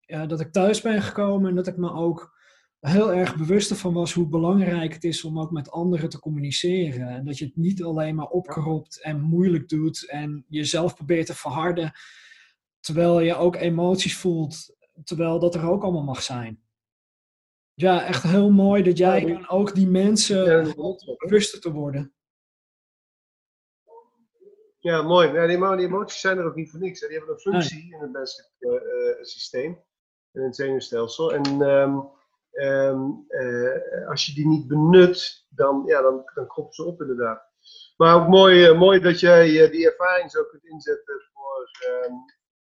ja, dat ik thuis ben gekomen en dat ik me ook heel erg bewust van was hoe belangrijk het is om ook met anderen te communiceren. En dat je het niet alleen maar opgeropt en moeilijk doet en jezelf probeert te verharden, terwijl je ook emoties voelt, terwijl dat er ook allemaal mag zijn. Ja, echt heel mooi dat jij dan ook die mensen ja, bewuster te worden. Ja, mooi. Ja, die, emoties zijn er ook niet voor niks. Hè. Die hebben een functie in het menselijk uh, systeem, in het zenuwstelsel. En um, Um, uh, als je die niet benut, dan, ja, dan, dan kroppen ze op inderdaad. Maar ook mooi, uh, mooi dat jij uh, die ervaring zo kunt inzetten voor, um,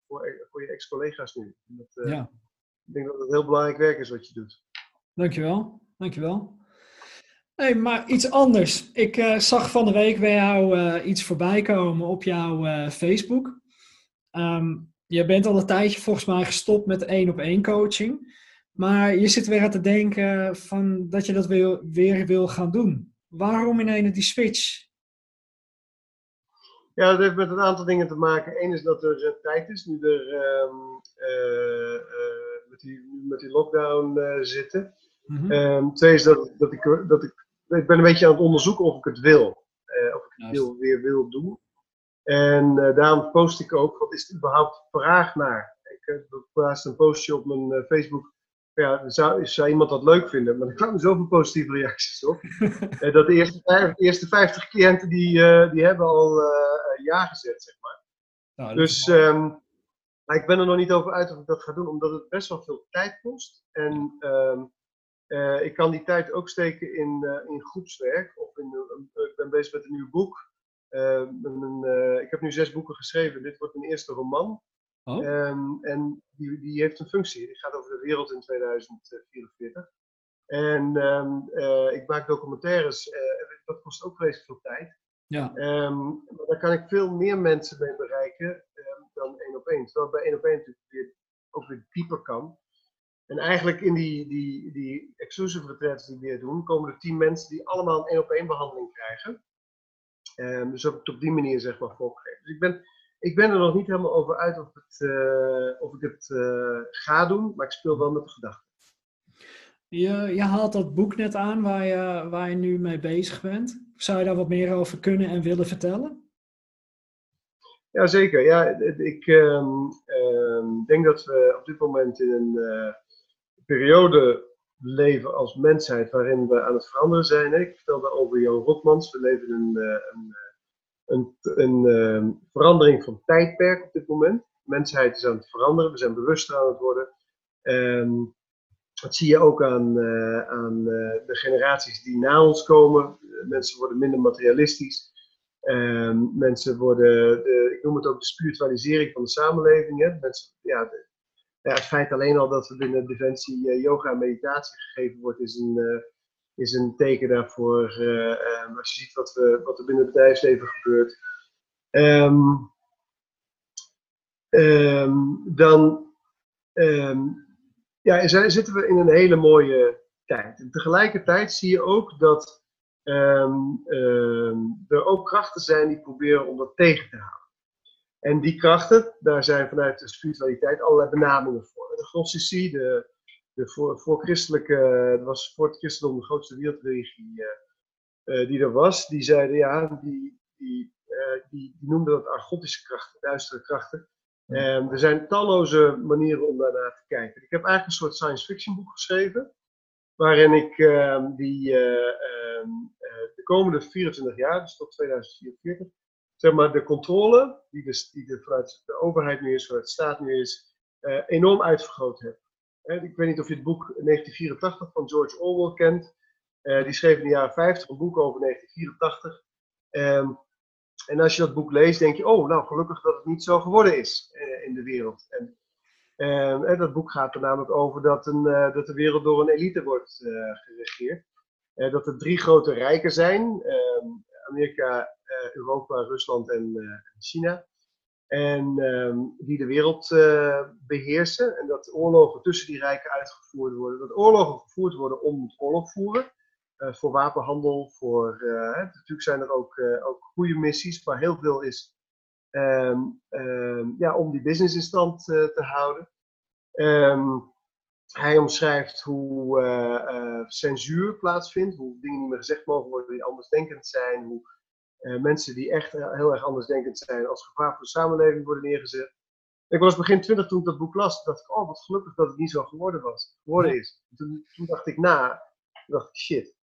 voor, voor, je ex-collega's nu. Dat, ja. Ik denk dat het heel belangrijk werk is wat je doet. Dankjewel, dankjewel. Hey, maar iets anders. Ik zag van de week bij jou iets voorbij komen op jouw Facebook. Um, je bent al een tijdje volgens mij gestopt met één op één coaching. Maar je zit weer aan te denken van dat je dat weer, weer wil gaan doen. Waarom ineens die switch? Ja, dat heeft met een aantal dingen te maken. Eén is dat er tijd is, nu er um, uh, uh, met, die, met die lockdown uh, zitten. Mm -hmm. um, twee is dat, dat, ik, dat ik, ik ben een beetje aan het onderzoeken of ik het wil. of ik het wil, weer wil doen. En daarom post ik ook, wat is er überhaupt vraag naar? Ik plaats een postje op mijn Facebook ja, zou, zou iemand dat leuk vinden. Maar er kwamen zoveel positieve reacties op. uh, dat de eerste, eerste 50 cliënten die, uh, die hebben al uh, ja gezet, zeg maar. Nou, dus um, ik ben er nog niet over uit of ik dat ga doen, omdat het best wel veel tijd kost. En um, ik kan die tijd ook steken in, in groepswerk. Of in, ik ben bezig met een nieuw boek. Een, ik heb nu zes boeken geschreven. Dit wordt mijn eerste roman. Oh. Um, en die, die heeft een functie. Die gaat over de wereld in 2044. En um, uh, ik maak documentaires. Uh, dat kost ook vreselijk veel tijd. Ja. Um, maar daar kan ik veel meer mensen mee bereiken dan één op één. Terwijl bij één op één natuurlijk weer, ook weer dieper kan. En eigenlijk in die, die, die exclusive retreats die we weer doen, komen er tien mensen die allemaal een één op één behandeling krijgen. dus ook op die manier zeg maar voorgegeven. Dus ik ben ik ben er nog niet helemaal over uit of, het, uh, of ik het uh, ga doen, maar ik speel wel met de gedachte. Je, je haalt dat boek net aan waar je, waar je nu mee bezig bent. Zou je daar wat meer over kunnen en willen vertellen? Jazeker. Ja, ik um, um, denk dat we op dit moment in een uh, periode leven als mensheid waarin we aan het veranderen zijn. Ik vertelde over Jan Rotmans. We leven in een, een een, uh, verandering van tijdperk op dit moment. De mensheid is aan het veranderen, we zijn bewuster aan het worden. Um, dat zie je ook aan, uh, aan uh, de generaties die na ons komen. Mensen worden minder materialistisch. Um, mensen worden, de, ik noem het ook de spiritualisering van de samenleving. Hè. Mensen, ja, ja, het feit alleen al dat er binnen Defensie yoga en meditatie gegeven wordt, is een, is een teken daarvoor. Uh, als je ziet wat, we, wat er binnen het bedrijfsleven gebeurt. Um, um, dan ja, zitten we in een hele mooie tijd. En tegelijkertijd zie je ook dat er ook krachten zijn die proberen om dat tegen te houden. En die krachten, daar zijn vanuit de spiritualiteit allerlei benamingen voor. De gnostici, de de voor, voor christelijke, dat was voor het christendom de grootste wereldreligie uh, die er was, die zeiden ja, die, die, uh, die, die noemden dat argotische krachten, duistere krachten. En er zijn talloze manieren om daarnaar te kijken. Ik heb eigenlijk een soort science fiction boek geschreven, waarin ik uh, die, komende 24 jaar, dus tot 2044, zeg maar, de controle die, de, die de, vanuit de overheid nu is, vanuit de staat nu is, enorm uitvergroot hebt. Ik weet niet of je het boek 1984 van George Orwell kent. Uh, die schreef in de jaren 50 een boek over 1984. Um, ehm, en als je dat boek leest, denk je, oh, nou gelukkig dat het niet zo geworden is uh, in de wereld. En, uh, dat boek gaat er namelijk over dat, een, uh, dat de wereld door een elite wordt geregeerd. dat er drie grote rijken zijn: ehm, Amerika, Europa, Rusland en China. En um, die de wereld beheersen. En dat oorlogen tussen die rijken uitgevoerd worden. Dat oorlogen gevoerd worden om het oorlog voeren. Uh, voor wapenhandel, voor, uh, natuurlijk zijn er ook, ook goede missies, maar heel veel is um, um, ja, om die business in stand te houden. Hij omschrijft hoe censuur plaatsvindt, hoe dingen niet meer gezegd mogen worden die andersdenkend zijn, hoe mensen die echt heel erg andersdenkend zijn als gevaar voor de samenleving worden neergezet. Ik was begin twintig toen ik dat boek las, dacht ik, oh wat gelukkig dat het niet zo geworden, was, geworden is. Toen, toen dacht ik na, dacht ik, shit,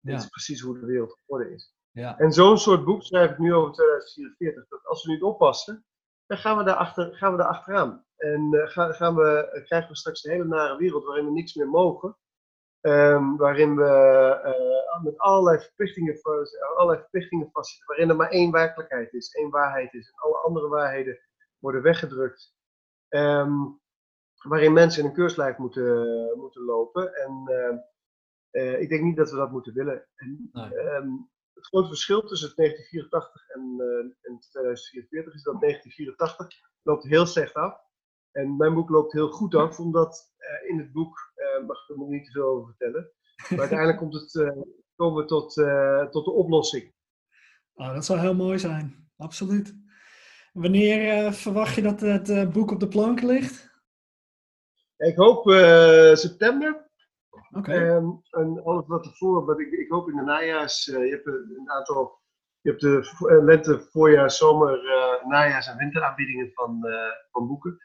dit is precies hoe de wereld geworden is. Ja. En zo'n soort boek schrijf ik nu over 2044. Dat als we niet oppassen, dan gaan we daar, achter, gaan we daar achteraan. En uh, gaan, gaan we, krijgen we straks een hele nare wereld waarin we niks meer mogen. Um, waarin we uh, met allerlei verplichtingen, allerlei verplichtingen vastzitten. Waarin er maar één werkelijkheid is, één waarheid is. En alle andere waarheden worden weggedrukt. Um, waarin mensen in een keurslijf moeten, moeten lopen. En uh, uh, ik denk niet dat we dat moeten willen. En, um, het grote verschil tussen 1984 en, en 2044 is dat 1984 loopt heel slecht af. En mijn boek loopt heel goed af, omdat uh, in het boek, mag ik er nog niet te veel over vertellen, maar uiteindelijk komt het, komen we tot, tot de oplossing. Oh, dat zou heel mooi zijn, absoluut. Wanneer verwacht je dat het boek op de plank ligt? Ik hoop september. Ehm, en alles wat ervoor, wat ik, ik hoop in de najaars, je hebt een aantal, je hebt de lente, voorjaar, zomer, uh, najaars en winteraanbiedingen van, van boeken.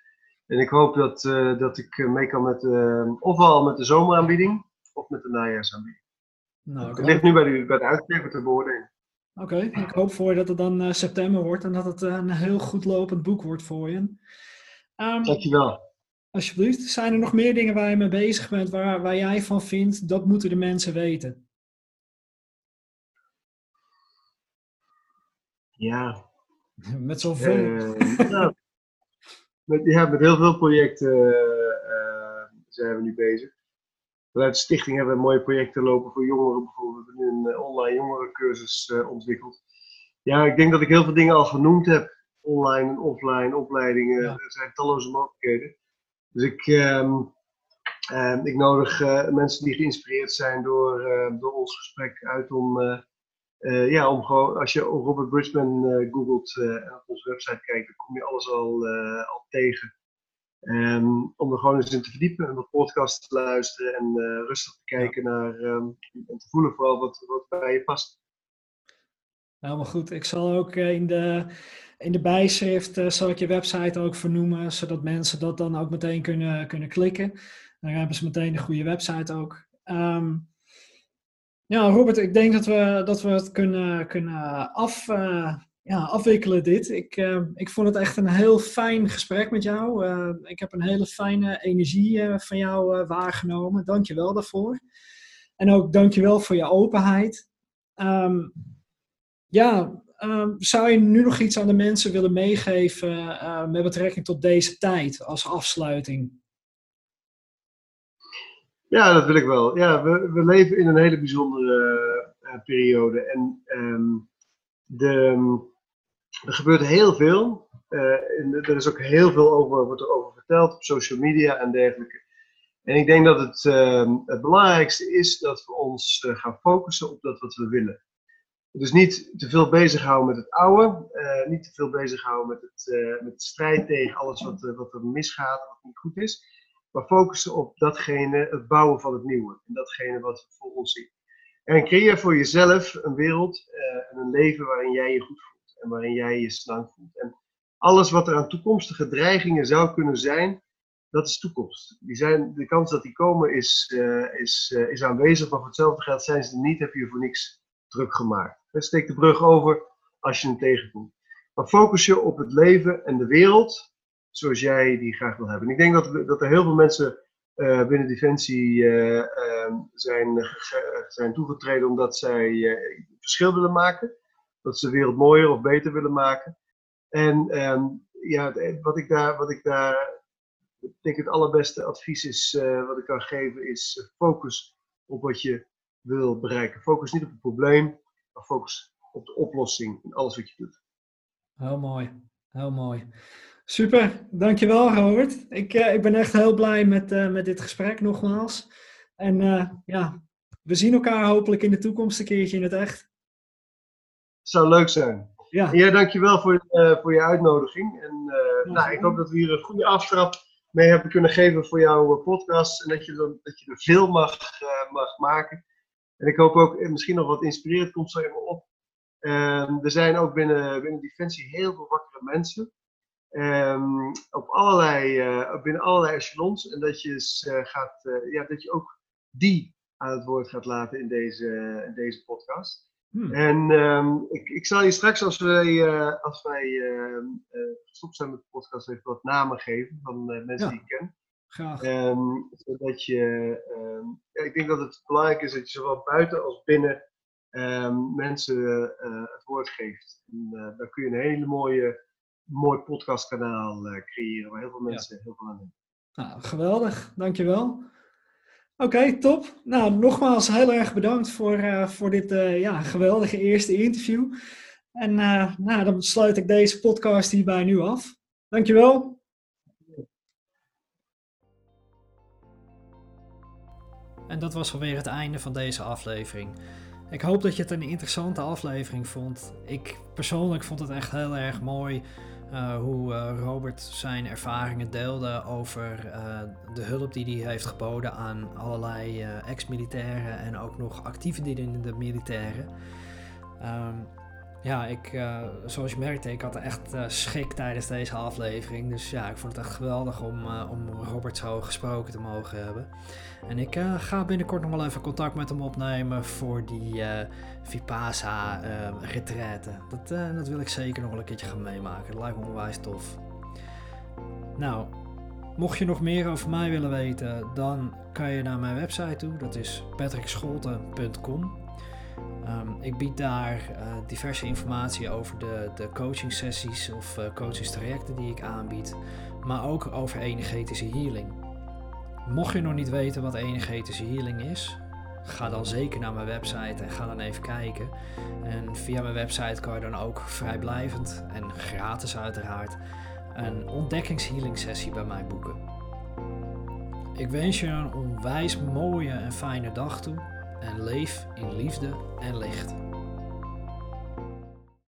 En ik hoop dat, dat ik mee kan met, ofwel met de zomeraanbieding of met de najaarsaanbieding. Nou, het ligt nu bij de, bij de uitgever te beoordelen. Oké, ik hoop voor je dat het dan september wordt en dat het een heel goed lopend boek wordt voor je. Um, Dankjewel. Alsjeblieft. Zijn er nog meer dingen waar je mee bezig bent, waar, waar jij van vindt, dat moeten de mensen weten? Ja. Met zoveel. Uh, met, ja, met heel veel projecten uh, zijn we nu bezig. Vanuit de stichting hebben we mooie projecten lopen voor jongeren bijvoorbeeld. We hebben nu een online jongerencursus uh, ontwikkeld. Ja, ik denk dat ik heel veel dingen al genoemd heb. Online en offline opleidingen. Er zijn talloze mogelijkheden. Dus ik, ehm, ehm, ik nodig uh, mensen die geïnspireerd zijn door, door ons gesprek uit om, uh, ja, om gewoon, als je Robert Bridgman googelt en op onze website kijkt, dan kom je alles al, al tegen. Um, om er gewoon eens in te verdiepen en wat podcasts te luisteren en rustig te kijken naar en te voelen vooral wat, wat bij je past. Helemaal goed. Ik zal ook in de in de bijschrift zal ik je website ook vernoemen, zodat mensen dat dan ook meteen kunnen, kunnen klikken. Dan hebben ze meteen de goede website ook. Um, ja, Robert, ik denk dat we, dat we het kunnen, kunnen af, uh, ja, afwikkelen dit. Ik, uh, ik vond het echt een heel fijn gesprek met jou. ik heb een hele fijne energie van jou waargenomen. Dank je wel daarvoor. En ook dank je wel voor je openheid. Um, ja, Ehm, zou je nu nog iets aan de mensen willen meegeven met betrekking tot deze tijd als afsluiting? Ja, dat wil ik wel. Ja, we, we leven in een hele bijzondere uh, periode. En um, de, er gebeurt heel veel. En er is ook heel veel over, wordt er over verteld op social media en dergelijke. En ik denk dat het, het belangrijkste is dat we ons gaan focussen op dat wat we willen. Dus niet te veel bezighouden met het oude, niet te veel bezighouden met het, met de strijd tegen alles wat, wat er misgaat, wat niet goed is. Maar focussen op datgene, het bouwen van het nieuwe. En datgene wat voor ons zien. En creëer voor jezelf een wereld en een leven waarin jij je goed voelt. En waarin jij je slank voelt. En alles wat er aan toekomstige dreigingen zou kunnen zijn, dat is toekomst. Die zijn, de kans dat die komen is, is, is aanwezig, maar voor hetzelfde geld zijn ze er niet, heb je voor niks druk gemaakt. Steek de brug over als je hem tegenkomt. Maar focus je op het leven en de wereld zoals jij die graag wil hebben. En ik denk dat, dat er heel veel mensen uh, binnen Defensie uh, uh, zijn, zijn toegetreden omdat zij verschil willen maken. Dat ze de wereld mooier of beter willen maken. En um, ja, wat ik daar, wat ik daar ik denk het allerbeste advies is, wat ik kan geven, is focus op wat je wil bereiken. Focus niet op het probleem, maar focus op de oplossing in alles wat je doet. Heel mooi, heel mooi. Super, dankjewel Robert. Ik, uh, ik ben echt heel blij met, uh, met dit gesprek nogmaals. En uh, ja, we zien elkaar hopelijk in de toekomst een keertje in het echt. Zou leuk zijn. Ja, ja dankjewel voor, voor je uitnodiging. En nou, ik hoop dat we hier een goede aftrap mee hebben kunnen geven voor jouw podcast. En dat je, dan, dat je er veel mag, mag maken. En ik hoop ook, misschien nog wat inspirerend komt zo even op. Ehm, er zijn ook binnen, binnen Defensie heel veel wakkere mensen. Um, op allerlei, uh, binnen allerlei echelons. En dat je, uh, gaat, uh, ja, dat je ook die aan het woord gaat laten in deze, in deze podcast. Hmm. En um, ik, ik zal je straks, als wij, als wij ehm, gestopt zijn met de podcast, even wat namen geven van mensen ja. die ik ken. Graag. Um, zodat je, ja, ik denk dat het belangrijk is dat je zowel buiten als binnen mensen het woord geeft. En, dan kun je een hele mooie mooi podcastkanaal uh, creëren waar heel veel mensen heel veel aan hebben. Nou, geweldig, dankjewel. Oké, top. Nou, nogmaals heel erg bedankt voor, uh, voor dit uh, ja, geweldige eerste interview. En nou, dan sluit ik deze podcast hierbij nu af. Dankjewel. En dat was alweer het einde van deze aflevering. Ik hoop dat je het een interessante aflevering vond. Ik persoonlijk vond het echt heel erg mooi uh, hoe uh, Robert zijn ervaringen deelde over uh, de hulp die hij heeft geboden aan allerlei ex-militairen en ook nog actieve in de militairen. Um, ja, ik, uh, zoals je merkte, ik had echt uh, schik tijdens deze aflevering. Dus ja, ik vond het echt geweldig om, uh, om Robert zo gesproken te mogen hebben. En ik ga binnenkort nog wel even contact met hem opnemen voor die Vipasa retraite. Dat, dat wil ik zeker nog een keertje gaan meemaken. Dat lijkt me onwijs tof. Nou, mocht je nog meer over mij willen weten, dan kan je naar mijn website toe. Dat is patrickscholten.com. Um, ik bied daar uh, diverse informatie over de, de coaching sessies of uh, coachingstrajecten die ik aanbied, maar ook over energetische healing. Mocht je nog niet weten wat energetische healing is, ga dan zeker naar mijn website en ga dan even kijken. En via mijn website kan je dan ook vrijblijvend en gratis uiteraard een ontdekkingshealing sessie bij mij boeken. Ik wens je een onwijs mooie en fijne dag toe en leef in liefde en licht.